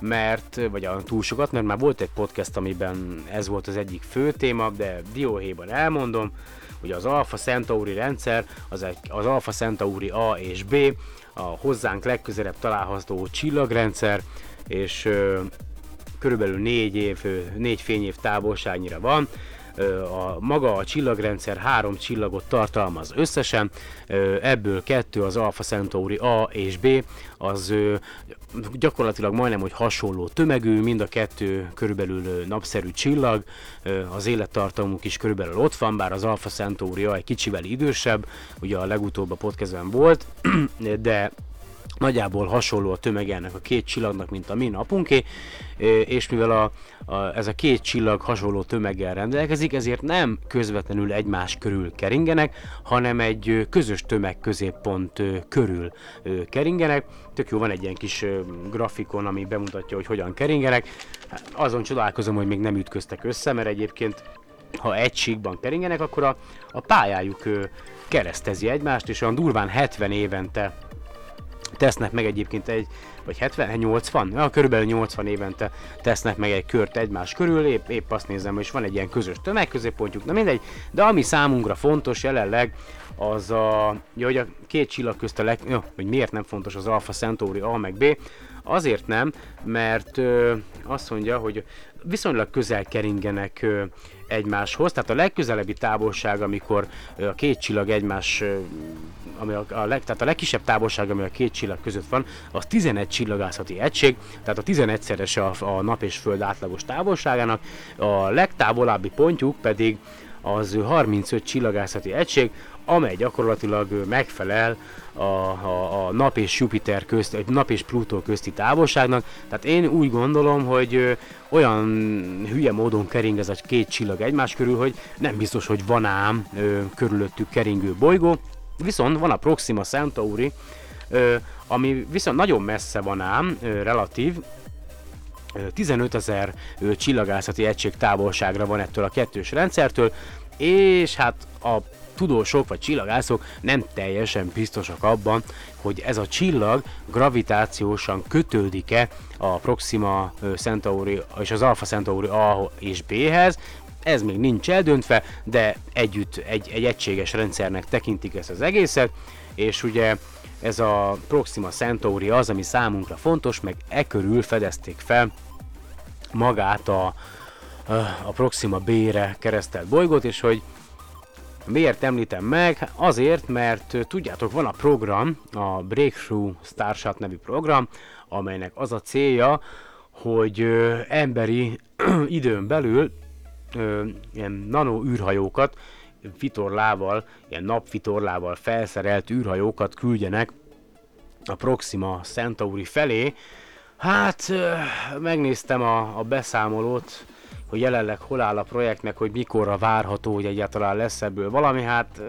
mert, vagy a túl sokat, mert már volt egy podcast, amiben ez volt az egyik fő téma, de dióhéjban elmondom, hogy az Alpha Centauri rendszer, az, egy, az Alpha Centauri A és B, a hozzánk legközelebb található csillagrendszer, és ö, körülbelül négy év, négy fényév távolságnyira van, a maga a csillagrendszer három csillagot tartalmaz összesen, ebből kettő az Alpha Centauri A és B, az gyakorlatilag majdnem, hogy hasonló tömegű, mind a kettő körülbelül napszerű csillag, az élettartamuk is körülbelül ott van, bár az Alpha Centauri A egy kicsivel idősebb, ugye a legutóbb a podcastben volt, de nagyjából hasonló a tömege ennek a két csillagnak, mint a mi napunké, és mivel a, a, ez a két csillag hasonló tömeggel rendelkezik, ezért nem közvetlenül egymás körül keringenek, hanem egy közös tömegközéppont körül keringenek. Tök jó, van egy ilyen kis grafikon, ami bemutatja, hogy hogyan keringenek. Azon csodálkozom, hogy még nem ütköztek össze, mert egyébként ha egy síkban keringenek, akkor a, a pályájuk keresztezi egymást, és olyan durván 70 évente tesznek meg egyébként egy, vagy 70, 80, ja, körülbelül 80 évente tesznek meg egy kört egymás körül, épp, épp azt nézem, és van egy ilyen közös tömegközéppontjuk, na mindegy, de ami számunkra fontos jelenleg, az a, ja, hogy a két csillag közt a leg, ja, hogy miért nem fontos az Alpha Centauri A meg B, azért nem, mert ö, azt mondja, hogy viszonylag közel keringenek ö, egymáshoz, tehát a legközelebbi távolság, amikor a két csillag egymás, ami a, a, leg, tehát a legkisebb távolság, ami a két csillag között van, az 11 csillagászati egység, tehát a 11-szeres a, a nap és föld átlagos távolságának, a legtávolabbi pontjuk pedig az 35 csillagászati egység, amely gyakorlatilag megfelel a, a, a nap és Jupiter közt, egy nap és Plutó közti távolságnak. Tehát én úgy gondolom, hogy olyan hülye módon kering ez a két csillag egymás körül, hogy nem biztos, hogy van ám körülöttük keringő bolygó. Viszont van a Proxima Centauri, ami viszont nagyon messze van ám, relatív, 15 ezer csillagászati egység távolságra van ettől a kettős rendszertől, és hát a tudósok vagy csillagászok nem teljesen biztosak abban, hogy ez a csillag gravitációsan kötődik-e a Proxima Centauri és az Alpha Centauri A és B-hez, ez még nincs eldöntve, de együtt egy, egy egységes rendszernek tekintik ezt az egészet, és ugye ez a Proxima Centauri az, ami számunkra fontos, meg e körül fedezték fel magát a, a Proxima B-re keresztelt bolygót, és hogy Miért említem meg? Azért, mert tudjátok, van a program, a Breakthrough Starshot nevű program, amelynek az a célja, hogy emberi időn belül ö, ilyen nano űrhajókat vitorlával, ilyen napvitorlával felszerelt űrhajókat küldjenek a Proxima Centauri felé. Hát ö, megnéztem a, a beszámolót, hogy jelenleg hol áll a projektnek, hogy mikorra várható, hogy egyáltalán lesz ebből valami, hát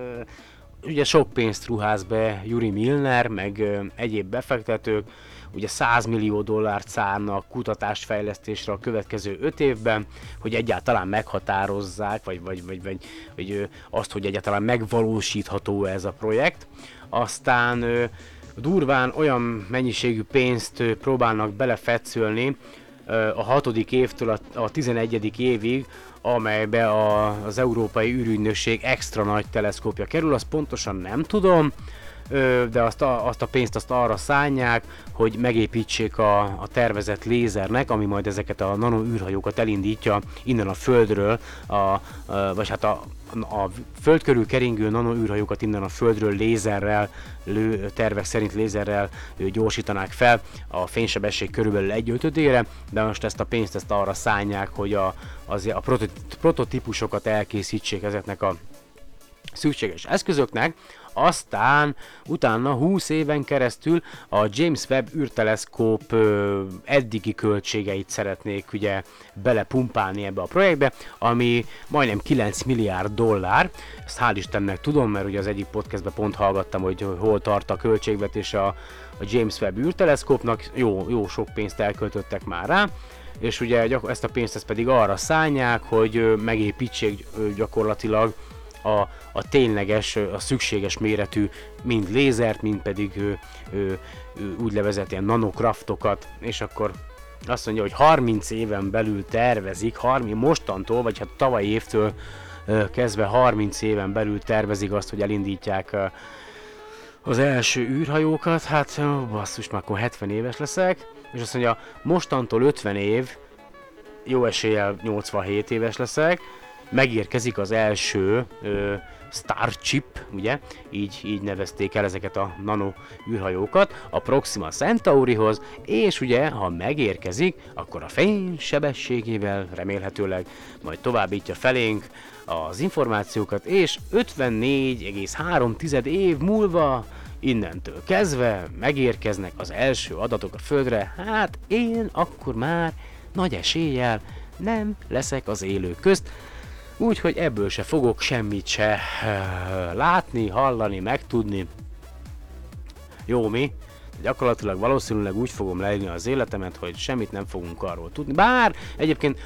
ugye sok pénzt ruház be Yuri Milner, meg egyéb befektetők, ugye 100 millió dollárt szánnak kutatásfejlesztésre a következő 5 évben, hogy egyáltalán meghatározzák, vagy, vagy, vagy, vagy, vagy azt, hogy egyáltalán megvalósítható ez a projekt. Aztán durván olyan mennyiségű pénzt próbálnak belefetszölni, a hatodik évtől a, a 11. évig, amelybe a, az Európai űrügynökség extra nagy teleszkópja kerül, azt pontosan nem tudom, de azt a, azt a pénzt azt arra szánják, hogy megépítsék a, a tervezett lézernek, ami majd ezeket a nano űrhajókat elindítja innen a Földről, a, a, vagy hát a, a föld körül keringő nano űrhajókat innen a földről lézerrel, lő, tervek szerint lézerrel gyorsítanák fel a fénysebesség körülbelül egy ötödére, de most ezt a pénzt ezt arra szállják, hogy a, az, a prototípusokat elkészítsék ezeknek a szükséges eszközöknek, aztán utána 20 éven keresztül a James Webb űrteleszkóp eddigi költségeit szeretnék ugye belepumpálni ebbe a projektbe, ami majdnem 9 milliárd dollár. Ezt hál' Istennek tudom, mert ugye az egyik podcastben pont hallgattam, hogy hol tart a költségvetés a, a James Webb űrteleszkópnak. Jó, jó sok pénzt elköltöttek már rá és ugye ezt a pénzt ezt pedig arra szállják, hogy megépítsék gyakorlatilag a, a tényleges, a szükséges méretű, mind lézert, mind pedig ő, ő, ő, úgynevezett ilyen nanokraftokat, és akkor azt mondja, hogy 30 éven belül tervezik, 30, mostantól, vagy hát tavaly évtől kezdve 30 éven belül tervezik azt, hogy elindítják az első űrhajókat, hát basszus, már akkor 70 éves leszek, és azt mondja, mostantól 50 év, jó eséllyel 87 éves leszek, megérkezik az első ö, Starship, ugye, így, így nevezték el ezeket a nano űrhajókat, a Proxima Centaurihoz, és ugye, ha megérkezik, akkor a fény sebességével remélhetőleg majd továbbítja felénk az információkat, és 54,3 év múlva innentől kezdve megérkeznek az első adatok a Földre, hát én akkor már nagy eséllyel nem leszek az élők közt, úgyhogy ebből se fogok semmit se eh, látni, hallani, megtudni. Jó mi? Gyakorlatilag valószínűleg úgy fogom leírni az életemet, hogy semmit nem fogunk arról tudni. Bár egyébként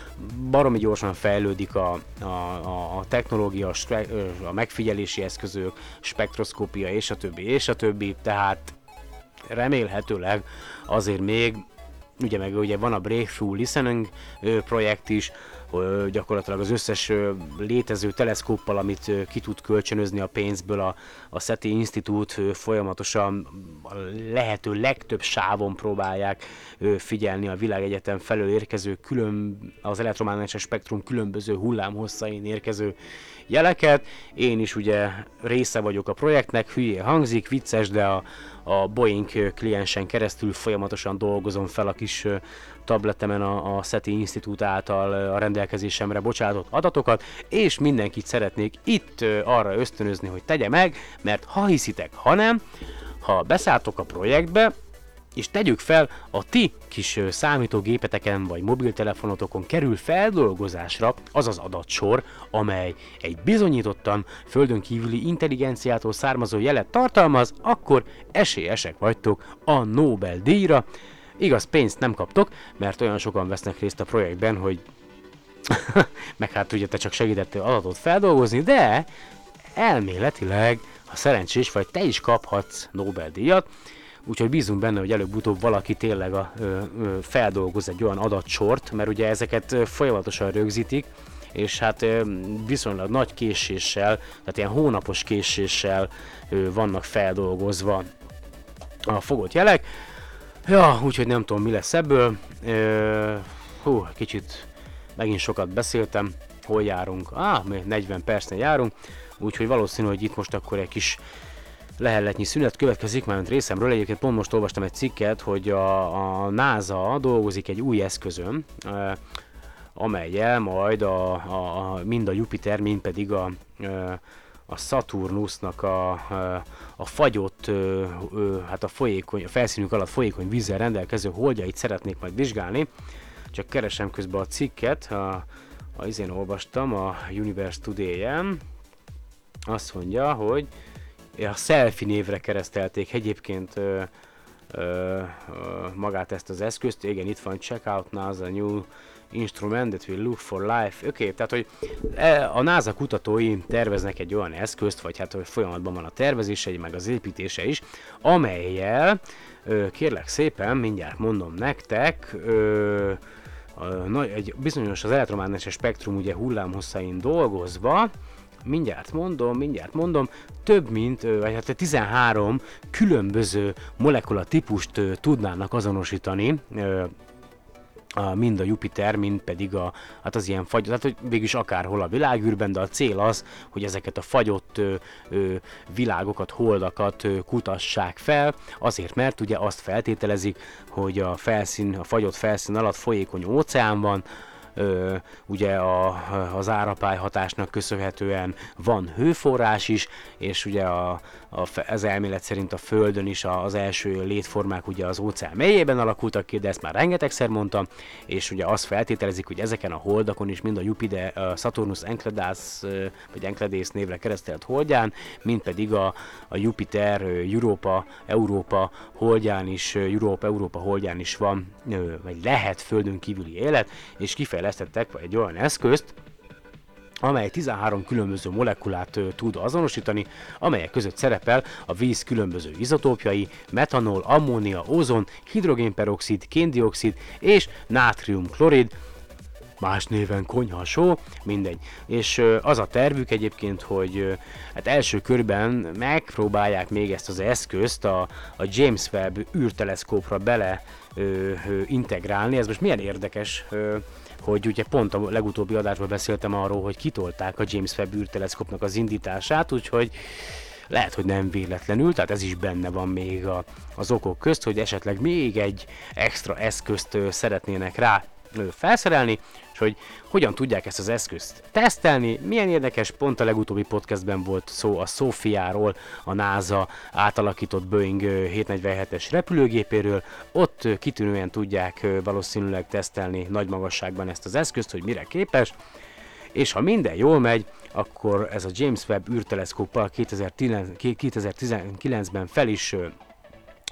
baromi gyorsan fejlődik a, a, a, a technológia, a, megfigyelési eszközök, spektroszkópia és a többi, és a többi, tehát remélhetőleg azért még ugye meg ugye van a Breakthrough Listening projekt is, gyakorlatilag az összes létező teleszkóppal, amit ki tud kölcsönözni a pénzből a, a SETI Institute folyamatosan a lehető legtöbb sávon próbálják figyelni a világegyetem felől érkező külön, az elektromágneses spektrum különböző hullámhosszáin érkező jeleket. Én is ugye része vagyok a projektnek, hülyé hangzik, vicces, de a, a Boeing kliensen keresztül folyamatosan dolgozom fel a kis tabletemen a, a SETI Institut által a rendelkezésemre bocsátott adatokat, és mindenkit szeretnék itt arra ösztönözni, hogy tegye meg, mert ha hiszitek, ha nem, ha beszálltok a projektbe, és tegyük fel, a ti kis számítógépeteken vagy mobiltelefonotokon kerül feldolgozásra az az adatsor, amely egy bizonyítottan földön kívüli intelligenciától származó jelet tartalmaz, akkor esélyesek vagytok a Nobel-díjra. Igaz, pénzt nem kaptok, mert olyan sokan vesznek részt a projektben, hogy meg hát ugye te csak segítettél adatot feldolgozni, de elméletileg, ha szerencsés vagy, te is kaphatsz Nobel-díjat, úgyhogy bízunk benne, hogy előbb-utóbb valaki tényleg a, ö, ö, feldolgoz egy olyan adatsort, mert ugye ezeket folyamatosan rögzítik, és hát viszonylag nagy késéssel, tehát ilyen hónapos késéssel vannak feldolgozva a fogott jelek. Ja, úgyhogy nem tudom mi lesz ebből. Hú, kicsit megint sokat beszéltem. Hol járunk? Ah, 40 percnél járunk. Úgyhogy valószínű, hogy itt most akkor egy kis lehelletnyi szünet következik, mert részemről egyébként pont most olvastam egy cikket, hogy a, a NASA dolgozik egy új eszközön, e, amelyel majd a, a, a, mind a Jupiter, mind pedig a, a Saturnusnak a, a fagyott, hát a folyékony, a felszínük alatt folyékony vízzel rendelkező holdjait szeretnék majd vizsgálni. Csak keresem közben a cikket, a, a izén olvastam, a Universe Today-en. Azt mondja, hogy a Selfie névre keresztelték egyébként ö, ö, magát ezt az eszközt. Igen, itt van Check out NASA New Instrument that will look for life. Oké, okay, tehát hogy e, a NASA kutatói terveznek egy olyan eszközt, vagy hát hogy folyamatban van a tervezése, meg az építése is, amelyel ö, kérlek szépen, mindjárt mondom nektek, ö, a, egy bizonyos az elektromágneses spektrum ugye hullámhosszáin dolgozva, mindjárt mondom, mindjárt mondom, több mint, vagy hát 13 különböző molekula típust tudnának azonosítani a, mind a Jupiter, mind pedig a, hát az ilyen fagy, tehát hogy végülis akárhol a világűrben, de a cél az, hogy ezeket a fagyott ö, ö, világokat, holdakat ö, kutassák fel, azért mert ugye azt feltételezik, hogy a felszín, a fagyott felszín alatt folyékony óceán van, ö, ugye a, az árapály hatásnak köszönhetően van hőforrás is, és ugye a, a, az elmélet szerint a Földön is az első létformák ugye az óceán mélyében alakultak ki, de ezt már rengetegszer mondtam, és ugye azt feltételezik, hogy ezeken a holdakon is mind a Jupiter, a Saturnus Enceladus, vagy Enceladus névre keresztelt holdján, mind pedig a, a Jupiter, Europa, Európa holdján is, Európa, Európa holdján is van, vagy lehet Földön kívüli élet, és kifejlesztettek egy olyan eszközt, amely 13 különböző molekulát tud azonosítani, amelyek között szerepel a víz különböző izotópjai, metanol, ammónia, ozon, hidrogénperoxid, kéndioxid és nátriumklorid, más néven konyhasó, mindegy. És az a tervük egyébként, hogy hát első körben megpróbálják még ezt az eszközt a, a James Webb űrteleszkópra bele ö, ö, integrálni. Ez most milyen érdekes, ö, hogy ugye pont a legutóbbi adásban beszéltem arról, hogy kitolták a James Webb űrteleszkópnak az indítását, úgyhogy lehet, hogy nem véletlenül, tehát ez is benne van még a, az okok közt, hogy esetleg még egy extra eszközt szeretnének rá felszerelni, és hogy hogyan tudják ezt az eszközt tesztelni. Milyen érdekes, pont a legutóbbi podcastben volt szó a Sofiáról, a NASA átalakított Boeing ö, 747-es repülőgépéről. Ott kitűnően tudják valószínűleg tesztelni nagy magasságban ezt az eszközt, hogy mire képes. És ha minden jól megy, akkor ez a James Webb űrteleszkóppal 2019-ben fel is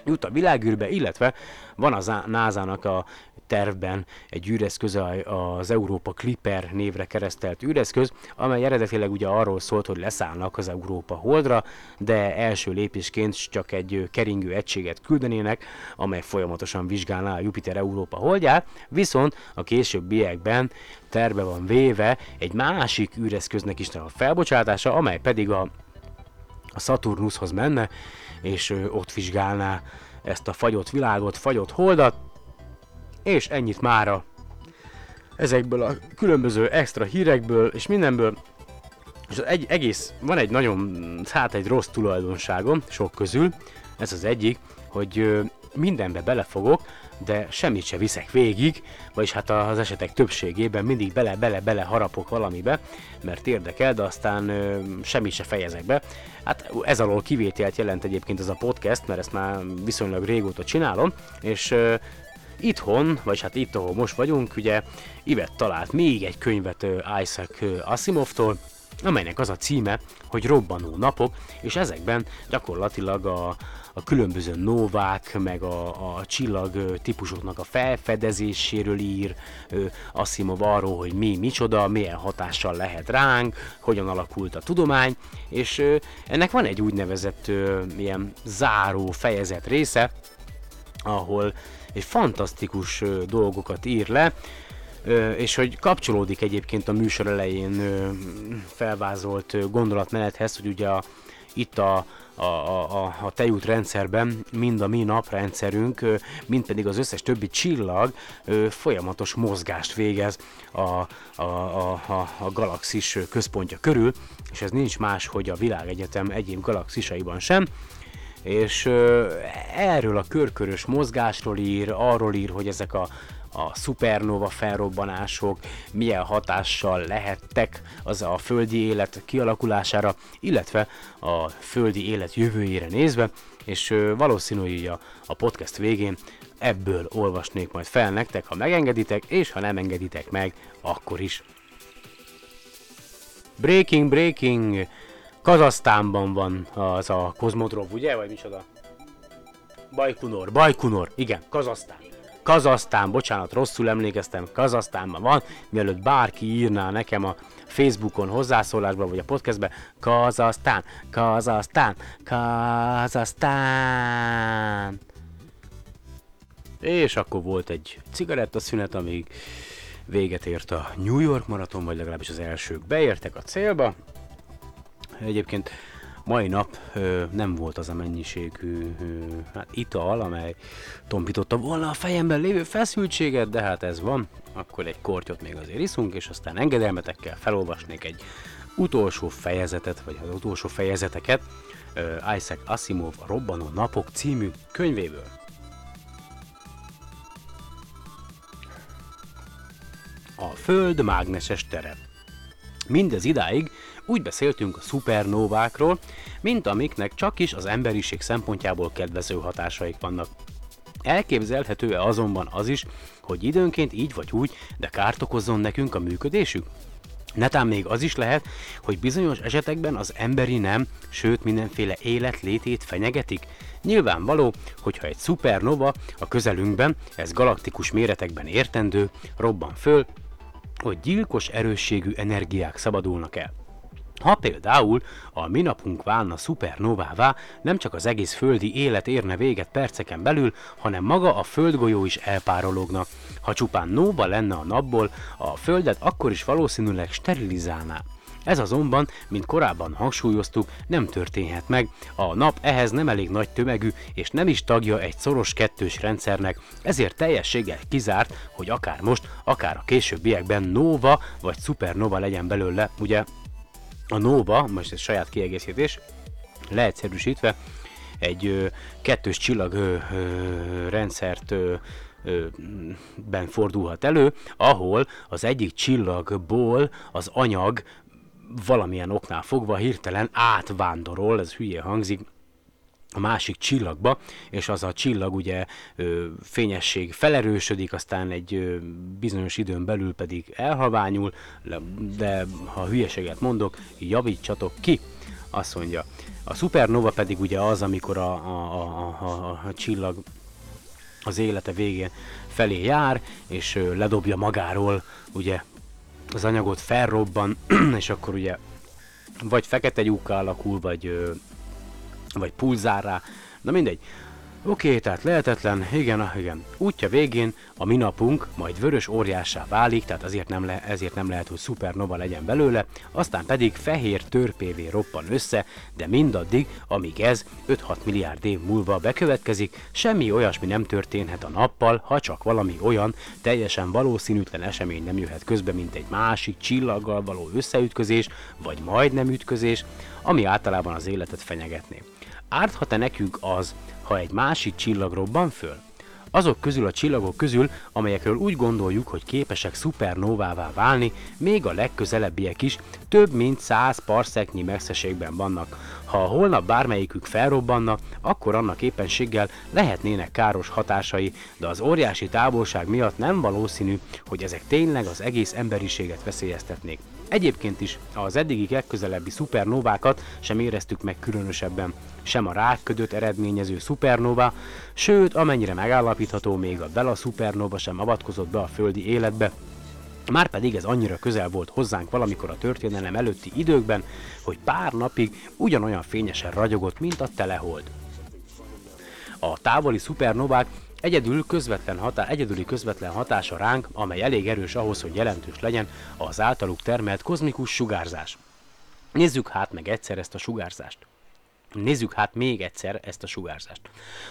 jut a világűrbe, illetve van az NASA-nak a tervben egy űreszköz, az Európa Clipper névre keresztelt űreszköz, amely eredetileg ugye arról szólt, hogy leszállnak az Európa Holdra, de első lépésként csak egy keringő egységet küldenének, amely folyamatosan vizsgálná a Jupiter Európa holdját, viszont a későbbiekben terve van véve egy másik űreszköznek is a felbocsátása, amely pedig a a Saturnushoz menne, és ott vizsgálná ezt a fagyott világot, fagyott holdat, és ennyit mára ezekből a különböző extra hírekből és mindenből. És az egy, egész, van egy nagyon, hát egy rossz tulajdonságom sok közül, ez az egyik, hogy mindenbe belefogok, de semmit se viszek végig, vagyis hát az esetek többségében mindig bele-bele-bele harapok valamibe, mert érdekel, de aztán ö, semmit se fejezek be. Hát ez alól kivételt jelent egyébként ez a podcast, mert ezt már viszonylag régóta csinálom, és ö, itthon, vagy hát itt, ahol most vagyunk, ugye Ivet talált még egy könyvet Isaac Asimovtól, amelynek az a címe, hogy Robbanó napok, és ezekben gyakorlatilag a, a különböző novák, meg a, a csillag típusoknak a felfedezéséről ír, Asimov arról, hogy mi micsoda, milyen hatással lehet ránk, hogyan alakult a tudomány, és ennek van egy úgynevezett ilyen záró fejezet része, ahol egy fantasztikus dolgokat ír le, és hogy kapcsolódik egyébként a műsor elején felvázolt gondolatmenethez, hogy ugye a, itt a, a, a, a, tejút rendszerben mind a mi naprendszerünk, mind pedig az összes többi csillag folyamatos mozgást végez a, a, a, a, a galaxis központja körül, és ez nincs más, hogy a világegyetem egyéb galaxisaiban sem, és erről a körkörös mozgásról ír, arról ír, hogy ezek a, a szupernova felrobbanások milyen hatással lehettek az a földi élet kialakulására, illetve a földi élet jövőjére nézve, és ö, valószínű, hogy a, a podcast végén ebből olvasnék majd fel nektek, ha megengeditek, és ha nem engeditek meg, akkor is. Breaking, breaking, Kazasztánban van az a Kozmodrov, ugye? Vagy micsoda? Bajkunor, Bajkunor, igen, Kazasztán. Kazasztán, bocsánat, rosszul emlékeztem, Kazasztánban van, mielőtt bárki írná nekem a Facebookon hozzászólásban, vagy a podcastbe, Kazasztán, Kazasztán, Kazasztán. És akkor volt egy cigarettaszünet, amíg véget ért a New York maraton, vagy legalábbis az elsők beértek a célba. Egyébként mai nap ö, nem volt az a mennyiségű ö, hát, ital, amely tompította volna a fejemben lévő feszültséget, de hát ez van. Akkor egy kortyot még azért iszunk, és aztán engedelmetekkel felolvasnék egy utolsó fejezetet, vagy az utolsó fejezeteket ö, Isaac Asimov Robbanó Napok című könyvéből. A Föld mágneses tere. Mindez idáig úgy beszéltünk a szupernóvákról, mint amiknek csak is az emberiség szempontjából kedvező hatásaik vannak. Elképzelhető-e azonban az is, hogy időnként így vagy úgy, de kárt okozzon nekünk a működésük? Netán még az is lehet, hogy bizonyos esetekben az emberi nem, sőt mindenféle élet létét fenyegetik? Nyilvánvaló, hogyha egy szupernova a közelünkben, ez galaktikus méretekben értendő, robban föl, hogy gyilkos erősségű energiák szabadulnak el. Ha például a minapunk válna szupernovává, nem csak az egész földi élet érne véget perceken belül, hanem maga a földgolyó is elpárologna. Ha csupán nóba lenne a napból, a földet akkor is valószínűleg sterilizálná. Ez azonban, mint korábban hangsúlyoztuk, nem történhet meg, a nap ehhez nem elég nagy tömegű, és nem is tagja egy szoros kettős rendszernek, ezért teljességgel kizárt, hogy akár most, akár a későbbiekben nova vagy supernova legyen belőle, ugye a Nova, most ez saját kiegészítés, leegyszerűsítve, egy ö, kettős csillag ö, ö, rendszert ö, ben fordulhat elő, ahol az egyik csillagból az anyag valamilyen oknál fogva hirtelen átvándorol, ez hülye hangzik, a másik csillagba, és az a csillag ugye ö, fényesség felerősödik, aztán egy ö, bizonyos időn belül pedig elhalványul, de ha hülyeséget mondok, javítsatok ki, azt mondja. A supernova pedig ugye az, amikor a, a, a, a, a csillag az élete végén felé jár, és ö, ledobja magáról ugye az anyagot felrobban, és akkor ugye vagy fekete lyukká alakul, vagy ö, vagy pulzár rá, na mindegy. Oké, okay, tehát lehetetlen, igen, ah, igen. Útja végén a minapunk majd vörös óriássá válik, tehát azért nem, le, ezért nem lehet, hogy szupernova legyen belőle, aztán pedig fehér törpévé roppan össze, de mindaddig, amíg ez 5-6 milliárd év múlva bekövetkezik, semmi olyasmi nem történhet a nappal, ha csak valami olyan teljesen valószínűtlen esemény nem jöhet közbe, mint egy másik csillaggal való összeütközés, vagy majdnem ütközés, ami általában az életet fenyegetné. Árthat-e nekünk az, ha egy másik csillag robban föl? Azok közül a csillagok közül, amelyekről úgy gondoljuk, hogy képesek szupernóvává válni, még a legközelebbiek is több mint 100 parszeknyi messzeségben vannak. Ha holnap bármelyikük felrobbanna, akkor annak éppenséggel lehetnének káros hatásai, de az óriási távolság miatt nem valószínű, hogy ezek tényleg az egész emberiséget veszélyeztetnék. Egyébként is az eddigi legközelebbi szupernovákat sem éreztük meg különösebben, sem a rákködött eredményező szupernova, sőt, amennyire megállapítható, még a Bela szupernova sem avatkozott be a földi életbe, Márpedig ez annyira közel volt hozzánk valamikor a történelem előtti időkben, hogy pár napig ugyanolyan fényesen ragyogott, mint a telehold. A távoli szupernovák Egyedül közvetlen hatá, egyedüli közvetlen hatása ránk, amely elég erős ahhoz, hogy jelentős legyen az általuk termelt kozmikus sugárzás. Nézzük hát meg egyszer ezt a sugárzást. Nézzük hát még egyszer ezt a sugárzást.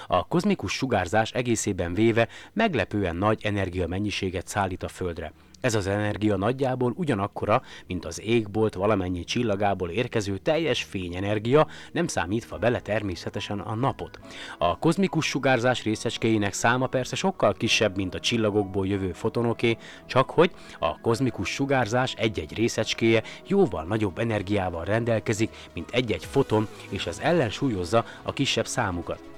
A kozmikus sugárzás egészében véve meglepően nagy energiamennyiséget szállít a Földre. Ez az energia nagyjából ugyanakkora, mint az égbolt valamennyi csillagából érkező teljes fényenergia, nem számítva bele természetesen a napot. A kozmikus sugárzás részecskéinek száma persze sokkal kisebb, mint a csillagokból jövő fotonoké, csak hogy a kozmikus sugárzás egy-egy részecskéje jóval nagyobb energiával rendelkezik, mint egy-egy foton, és ez ellensúlyozza a kisebb számukat.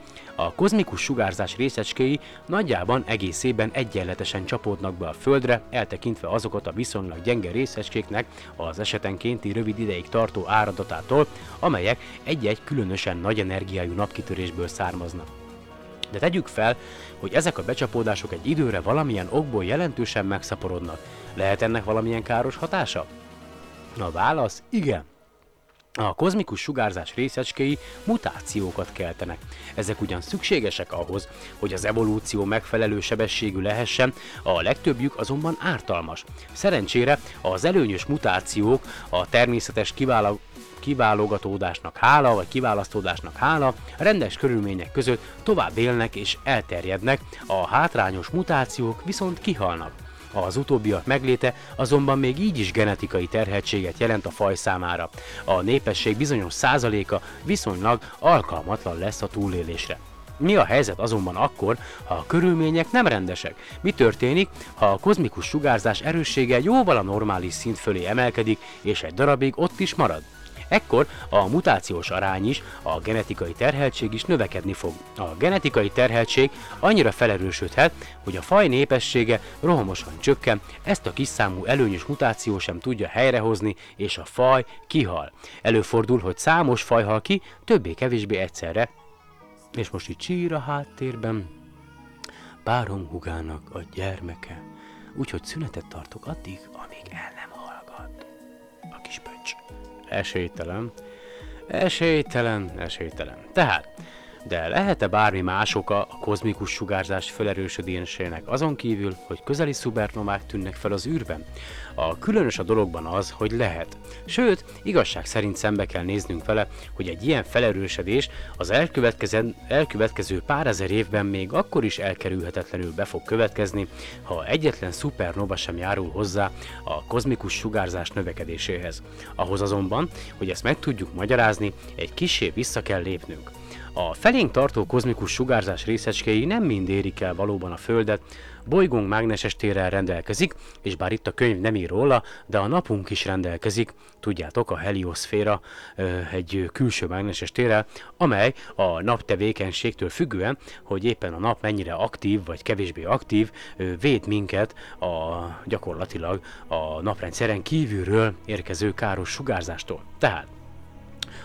A kozmikus sugárzás részecskéi nagyjában egészében egyenletesen csapódnak be a Földre, eltekintve azokat a viszonylag gyenge részecskéknek az esetenkénti rövid ideig tartó áradatától, amelyek egy-egy különösen nagy energiájú napkitörésből származnak. De tegyük fel, hogy ezek a becsapódások egy időre valamilyen okból jelentősen megszaporodnak. Lehet ennek valamilyen káros hatása? A válasz igen. A kozmikus sugárzás részecskéi mutációkat keltenek. Ezek ugyan szükségesek ahhoz, hogy az evolúció megfelelő sebességű lehessen, a legtöbbjük azonban ártalmas. Szerencsére az előnyös mutációk a természetes kiváló kiválogatódásnak hála, vagy kiválasztódásnak hála, rendes körülmények között tovább élnek és elterjednek, a hátrányos mutációk viszont kihalnak. Az utóbbiak megléte azonban még így is genetikai terheltséget jelent a faj számára. A népesség bizonyos százaléka viszonylag alkalmatlan lesz a túlélésre. Mi a helyzet azonban akkor, ha a körülmények nem rendesek? Mi történik, ha a kozmikus sugárzás erőssége jóval a normális szint fölé emelkedik, és egy darabig ott is marad? Ekkor a mutációs arány is, a genetikai terheltség is növekedni fog. A genetikai terheltség annyira felerősödhet, hogy a faj népessége rohamosan csökken, ezt a kis számú előnyös mutáció sem tudja helyrehozni, és a faj kihal. Előfordul, hogy számos faj hal ki, többé-kevésbé egyszerre. És most itt csír a háttérben, párom hugának a gyermeke, úgyhogy szünetet tartok addig, amíg el nem hallgat. A kis pöcs. Esélytelen. Esélytelen, esélytelen. Tehát, de lehet-e bármi más oka a kozmikus sugárzás felerősödésének azon kívül, hogy közeli szupernovák tűnnek fel az űrben? A különös a dologban az, hogy lehet. Sőt, igazság szerint szembe kell néznünk vele, hogy egy ilyen felerősödés az elkövetkező, elkövetkező pár ezer évben még akkor is elkerülhetetlenül be fog következni, ha egyetlen szupernova sem járul hozzá a kozmikus sugárzás növekedéséhez. Ahhoz azonban, hogy ezt meg tudjuk magyarázni, egy kisé vissza kell lépnünk. A felénk tartó kozmikus sugárzás részecskéi nem mind érik el valóban a Földet, bolygónk mágneses térrel rendelkezik, és bár itt a könyv nem ír róla, de a napunk is rendelkezik, tudjátok, a helioszféra egy külső mágneses térrel, amely a nap tevékenységtől függően, hogy éppen a nap mennyire aktív vagy kevésbé aktív, véd minket a gyakorlatilag a naprendszeren kívülről érkező káros sugárzástól. Tehát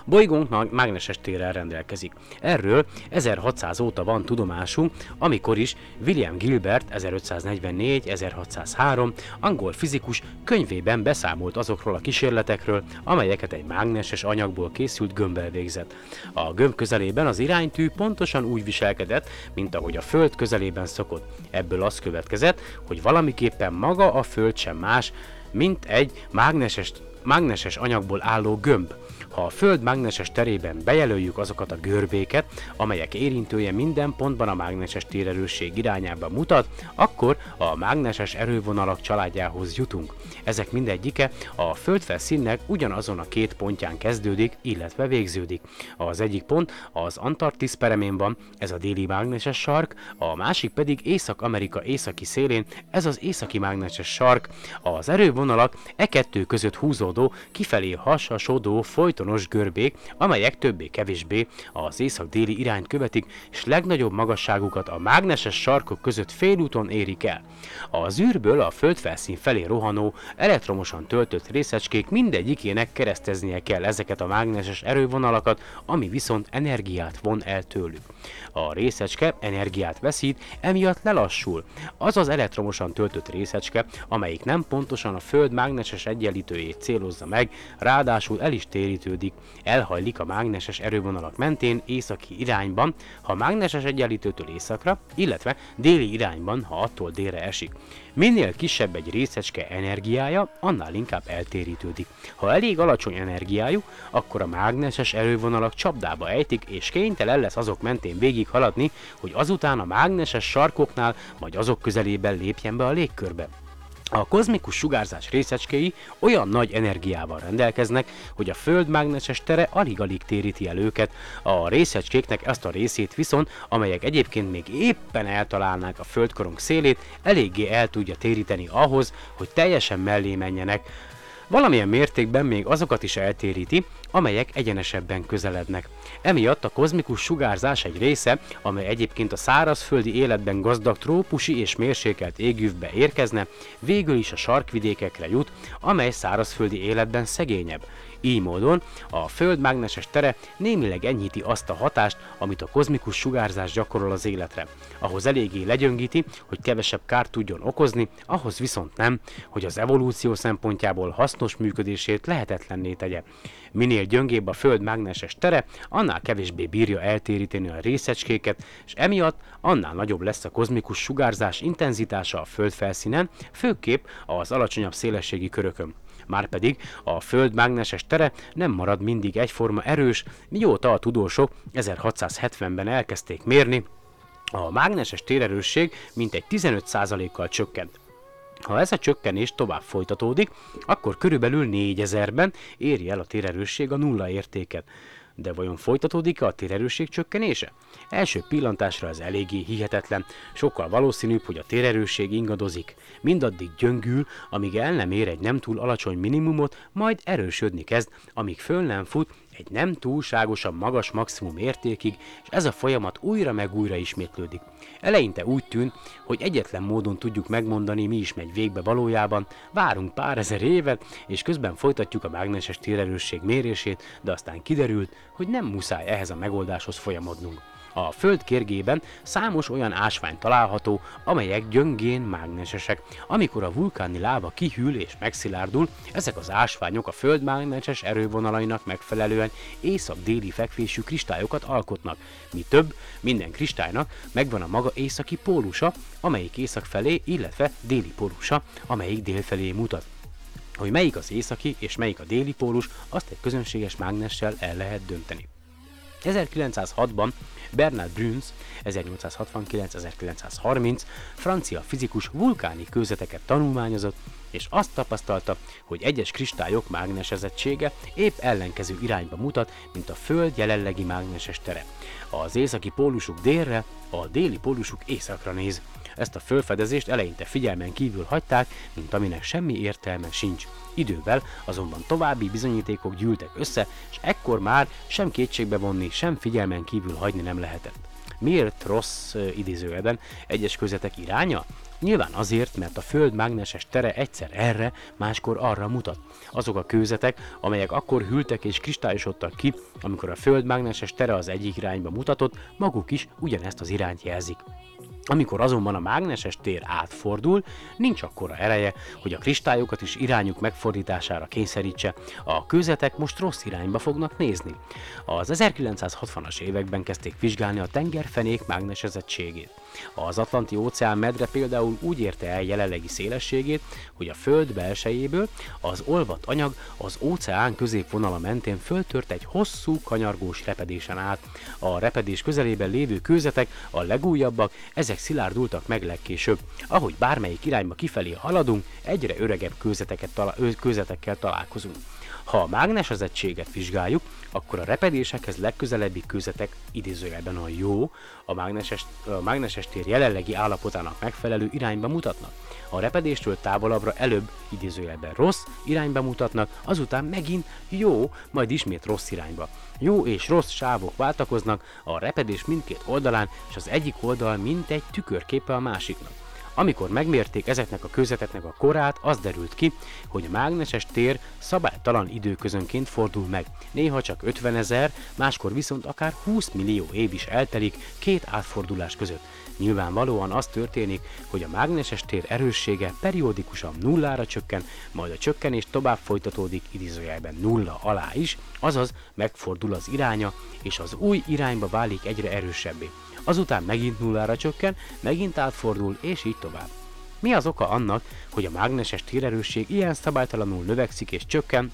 Bolygónk mágneses térrel rendelkezik. Erről 1600 óta van tudomásunk, amikor is William Gilbert 1544-1603 angol fizikus könyvében beszámolt azokról a kísérletekről, amelyeket egy mágneses anyagból készült gömbbel végzett. A gömb közelében az iránytű pontosan úgy viselkedett, mint ahogy a Föld közelében szokott. Ebből az következett, hogy valamiképpen maga a Föld sem más, mint egy mágneses, mágneses anyagból álló gömb. A Föld mágneses terében bejelöljük azokat a görbéket, amelyek érintője minden pontban a mágneses térerősség irányába mutat, akkor a mágneses erővonalak családjához jutunk. Ezek mindegyike a földfelszínnek ugyanazon a két pontján kezdődik, illetve végződik. Az egyik pont az Antarktisz peremén van, ez a déli mágneses sark, a másik pedig Észak-Amerika északi szélén, ez az északi mágneses sark. Az erővonalak e kettő között húzódó, kifelé hasasodó folyton folytonos görbék, amelyek többé-kevésbé az észak-déli irányt követik, és legnagyobb magasságukat a mágneses sarkok között félúton érik el. Az űrből a földfelszín felé rohanó, elektromosan töltött részecskék mindegyikének kereszteznie kell ezeket a mágneses erővonalakat, ami viszont energiát von el tőlük. A részecske energiát veszít, emiatt lelassul. Az az elektromosan töltött részecske, amelyik nem pontosan a Föld mágneses egyenlítőjét célozza meg, ráadásul el is térítődik, elhajlik a mágneses erővonalak mentén északi irányban, ha mágneses egyenlítőtől északra, illetve déli irányban, ha attól délre esik. Minél kisebb egy részecske energiája, annál inkább eltérítődik. Ha elég alacsony energiájú, akkor a mágneses erővonalak csapdába ejtik, és kénytelen lesz azok mentén végig haladni, hogy azután a mágneses sarkoknál, vagy azok közelében lépjen be a légkörbe. A kozmikus sugárzás részecskéi olyan nagy energiával rendelkeznek, hogy a Föld mágneses tere alig-alig téríti el őket, a részecskéknek ezt a részét viszont, amelyek egyébként még éppen eltalálnák a Földkorong szélét, eléggé el tudja téríteni ahhoz, hogy teljesen mellé menjenek, Valamilyen mértékben még azokat is eltéríti, amelyek egyenesebben közelednek. Emiatt a kozmikus sugárzás egy része, amely egyébként a szárazföldi életben gazdag trópusi és mérsékelt égűvbe érkezne, végül is a sarkvidékekre jut, amely szárazföldi életben szegényebb. Így módon a Föld mágneses tere némileg enyhíti azt a hatást, amit a kozmikus sugárzás gyakorol az életre. Ahhoz eléggé legyöngíti, hogy kevesebb kárt tudjon okozni, ahhoz viszont nem, hogy az evolúció szempontjából hasznos működését lehetetlenné tegye. Minél gyöngébb a Föld mágneses tere, annál kevésbé bírja eltéríteni a részecskéket, és emiatt annál nagyobb lesz a kozmikus sugárzás intenzitása a Föld felszínen, főképp az alacsonyabb szélességi körökön. Márpedig a Föld mágneses tere nem marad mindig egyforma erős, mióta a tudósok 1670-ben elkezdték mérni, a mágneses térerősség mintegy 15%-kal csökkent. Ha ez a csökkenés tovább folytatódik, akkor körülbelül 4000-ben éri el a térerősség a nulla értéket. De vajon folytatódik-e a térerősség csökkenése? Első pillantásra ez eléggé hihetetlen, sokkal valószínűbb, hogy a térerősség ingadozik. Mindaddig gyöngül, amíg el nem ér egy nem túl alacsony minimumot, majd erősödni kezd, amíg föl nem fut egy nem túlságosan magas maximum értékig, és ez a folyamat újra meg újra ismétlődik. Eleinte úgy tűnt, hogy egyetlen módon tudjuk megmondani, mi is megy végbe valójában, várunk pár ezer évet, és közben folytatjuk a mágneses térerősség mérését, de aztán kiderült, hogy nem muszáj ehhez a megoldáshoz folyamodnunk. A föld kérgében számos olyan ásvány található, amelyek gyöngén mágnesesek. Amikor a vulkáni láva kihűl és megszilárdul, ezek az ásványok a föld mágneses erővonalainak megfelelően észak-déli fekvésű kristályokat alkotnak. Mi több, minden kristálynak megvan a maga északi pólusa, amelyik észak felé, illetve déli pólusa, amelyik dél felé mutat. Hogy melyik az északi és melyik a déli pólus, azt egy közönséges mágnessel el lehet dönteni. 1906-ban Bernard Bruns 1869-1930 francia fizikus vulkáni kőzeteket tanulmányozott, és azt tapasztalta, hogy egyes kristályok mágnesezettsége épp ellenkező irányba mutat, mint a Föld jelenlegi mágneses tere. Az északi pólusuk délre, a déli pólusuk északra néz. Ezt a fölfedezést eleinte figyelmen kívül hagyták, mint aminek semmi értelme sincs. Idővel azonban további bizonyítékok gyűltek össze, és ekkor már sem kétségbe vonni, sem figyelmen kívül hagyni nem lehetett. Miért rossz idézőjelben egyes közetek iránya? Nyilván azért, mert a Föld mágneses tere egyszer erre, máskor arra mutat. Azok a kőzetek, amelyek akkor hűltek és kristályosodtak ki, amikor a Föld mágneses tere az egyik irányba mutatott, maguk is ugyanezt az irányt jelzik. Amikor azonban a mágneses tér átfordul, nincs akkora ereje, hogy a kristályokat is irányuk megfordítására kényszerítse. A kőzetek most rossz irányba fognak nézni. Az 1960-as években kezdték vizsgálni a tengerfenék mágnesezettségét. Az Atlanti óceán medre például úgy érte el jelenlegi szélességét, hogy a föld belsejéből az olvat anyag az óceán középvonala mentén föltört egy hosszú kanyargós repedésen át. A repedés közelében lévő kőzetek, a legújabbak, ezek szilárdultak meg legkésőbb. Ahogy bármelyik irányba kifelé haladunk, egyre öregebb kőzeteket kőzetekkel találkozunk. Ha a mágnesezettséget vizsgáljuk, akkor a repedésekhez legközelebbi kőzetek idézőjelben a jó, a mágneses, a mágneses tér jelenlegi állapotának megfelelő irányba mutatnak. A repedéstől távolabbra előbb idézőjelben rossz irányba mutatnak, azután megint jó, majd ismét rossz irányba. Jó és rossz sávok váltakoznak a repedés mindkét oldalán, és az egyik oldal mint egy tükörképe a másiknak. Amikor megmérték ezeknek a kőzeteknek a korát, az derült ki, hogy a mágneses tér szabálytalan időközönként fordul meg. Néha csak 50 ezer, máskor viszont akár 20 millió év is eltelik két átfordulás között. Nyilvánvalóan az történik, hogy a mágneses tér erőssége periódikusan nullára csökken, majd a csökkenés tovább folytatódik idézőjelben nulla alá is, azaz megfordul az iránya, és az új irányba válik egyre erősebbé azután megint nullára csökken, megint átfordul, és így tovább. Mi az oka annak, hogy a mágneses térerősség ilyen szabálytalanul növekszik és csökken,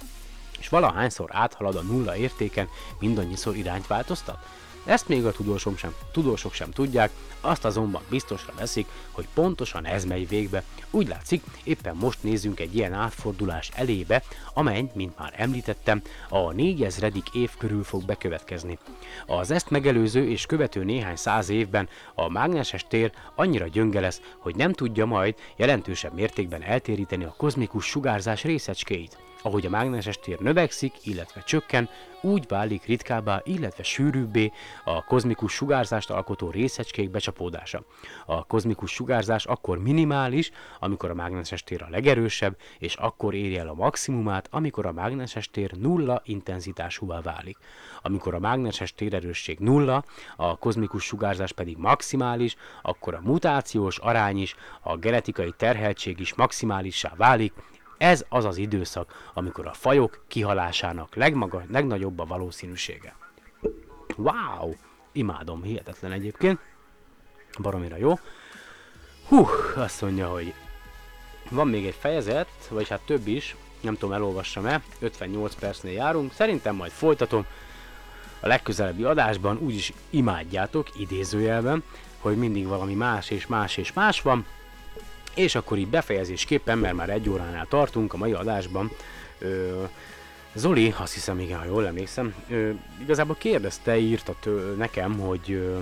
és valahányszor áthalad a nulla értéken, mindannyiszor irányt változtat? Ezt még a tudósok sem, tudósok sem tudják, azt azonban biztosra veszik, hogy pontosan ez megy végbe. Úgy látszik, éppen most nézzünk egy ilyen átfordulás elébe, amely, mint már említettem, a 4000. év körül fog bekövetkezni. Az ezt megelőző és követő néhány száz évben a mágneses tér annyira gyönge lesz, hogy nem tudja majd jelentősebb mértékben eltéríteni a kozmikus sugárzás részecskéit. Ahogy a mágneses tér növekszik, illetve csökken, úgy válik ritkábbá, illetve sűrűbbé a kozmikus sugárzást alkotó részecskék becsapódása. A kozmikus sugárzás akkor minimális, amikor a mágneses tér a legerősebb, és akkor éri el a maximumát, amikor a mágneses tér nulla intenzitásúvá válik. Amikor a mágneses térerősség nulla, a kozmikus sugárzás pedig maximális, akkor a mutációs arány is, a genetikai terheltség is maximálissá válik, ez az az időszak, amikor a fajok kihalásának legmaga, legnagyobb a valószínűsége. Wow! Imádom, hihetetlen egyébként. Baromira jó. Hú, azt mondja, hogy van még egy fejezet, vagy hát több is, nem tudom elolvassam-e, 58 percnél járunk, szerintem majd folytatom a legközelebbi adásban, úgyis imádjátok, idézőjelben, hogy mindig valami más és más és más van, és akkor így befejezésképpen, mert már egy óránál tartunk a mai adásban, ö, Zoli, azt hiszem igen, ha jól emlékszem, ö, igazából kérdezte, írta nekem, hogy ö,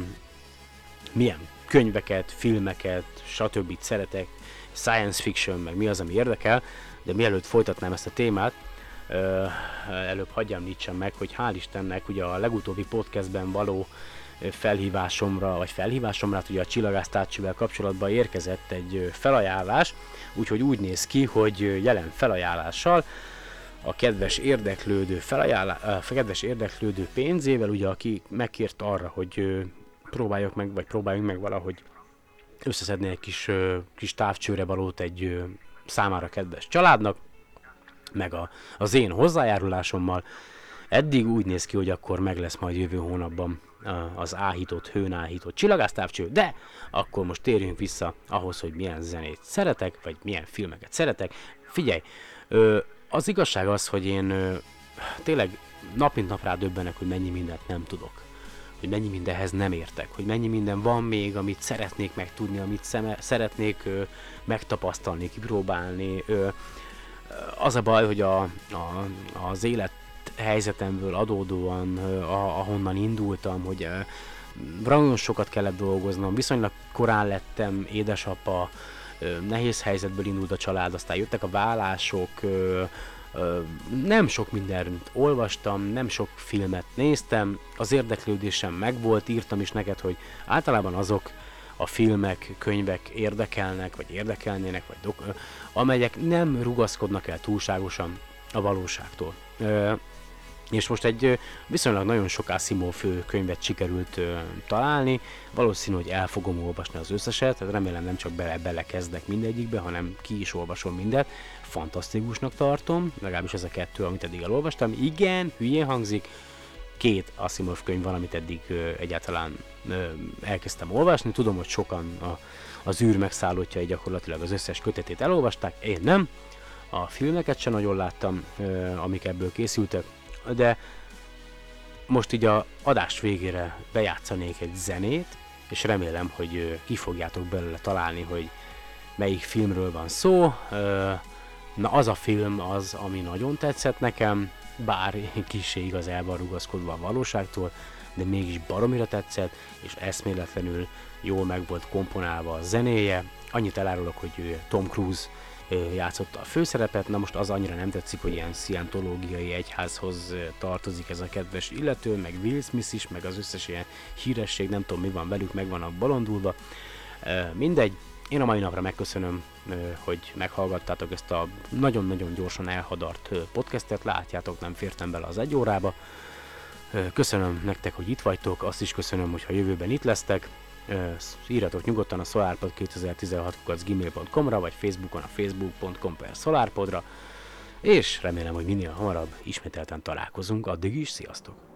milyen könyveket, filmeket, stb. szeretek, science fiction, meg mi az, ami érdekel, de mielőtt folytatnám ezt a témát, ö, előbb hagyjam említsem meg, hogy hál' Istennek ugye a legutóbbi podcastben való felhívásomra, vagy felhívásomra, hát ugye a csillagásztárcsivel kapcsolatban érkezett egy felajánlás, úgyhogy úgy néz ki, hogy jelen felajánlással a kedves érdeklődő felajánlá, a kedves érdeklődő pénzével, ugye aki megkért arra, hogy próbáljak meg, vagy próbáljunk meg valahogy összeszedni egy kis, kis távcsőre valót egy számára kedves családnak, meg a, az én hozzájárulásommal. Eddig úgy néz ki, hogy akkor meg lesz majd jövő hónapban az áhított, hőn áhított csillagásztávcső, de akkor most térjünk vissza ahhoz, hogy milyen zenét szeretek, vagy milyen filmeket szeretek. Figyelj, az igazság az, hogy én tényleg nap mint nap rá döbbenek, hogy mennyi mindent nem tudok. Hogy mennyi mindenhez nem értek, hogy mennyi minden van még, amit szeretnék megtudni, amit szeme, szeretnék ö, megtapasztalni, kipróbálni. Ö, az a baj, hogy a, a, az élet helyzetemből adódóan, ahonnan indultam, hogy nagyon sokat kellett dolgoznom, viszonylag korán lettem édesapa, nehéz helyzetből indult a család, aztán jöttek a vállások, nem sok mindent olvastam, nem sok filmet néztem, az érdeklődésem megvolt, írtam is neked, hogy általában azok a filmek, könyvek érdekelnek, vagy érdekelnének, vagy amelyek nem rugaszkodnak el túlságosan a valóságtól. És most egy viszonylag nagyon sok Asimov könyvet sikerült találni, valószínű, hogy el fogom olvasni az összeset, tehát remélem nem csak bele, belekezdek mindegyikbe, hanem ki is olvasom mindet. Fantasztikusnak tartom, legalábbis ez a kettő, amit eddig elolvastam. Igen, hülyén hangzik, két Asimov könyv van, amit eddig ö, egyáltalán ö, elkezdtem olvasni. Tudom, hogy sokan a, az űr megszállottjai gyakorlatilag az összes kötetét elolvasták, én nem. A filmeket sem nagyon láttam, ö, amik ebből készültek, de most így a adás végére bejátszanék egy zenét, és remélem, hogy ki fogjátok belőle találni, hogy melyik filmről van szó. Na az a film az, ami nagyon tetszett nekem, bár kicsi igazából rugaszkodva a valóságtól, de mégis baromira tetszett, és eszméletlenül jól meg volt komponálva a zenéje. Annyit elárulok, hogy Tom Cruise játszotta a főszerepet, na most az annyira nem tetszik, hogy ilyen szientológiai egyházhoz tartozik ez a kedves illető, meg Will Smith is, meg az összes ilyen híresség, nem tudom mi van velük, meg van a balondulva. Mindegy, én a mai napra megköszönöm, hogy meghallgattátok ezt a nagyon-nagyon gyorsan elhadart podcastet, látjátok, nem fértem bele az egy órába. Köszönöm nektek, hogy itt vagytok, azt is köszönöm, hogy ha jövőben itt lesztek, írjatok nyugodtan a solarpod 2016 gmail.com-ra, vagy Facebookon a facebook.com per solarpodra, és remélem, hogy minél hamarabb ismételten találkozunk, addig is sziasztok!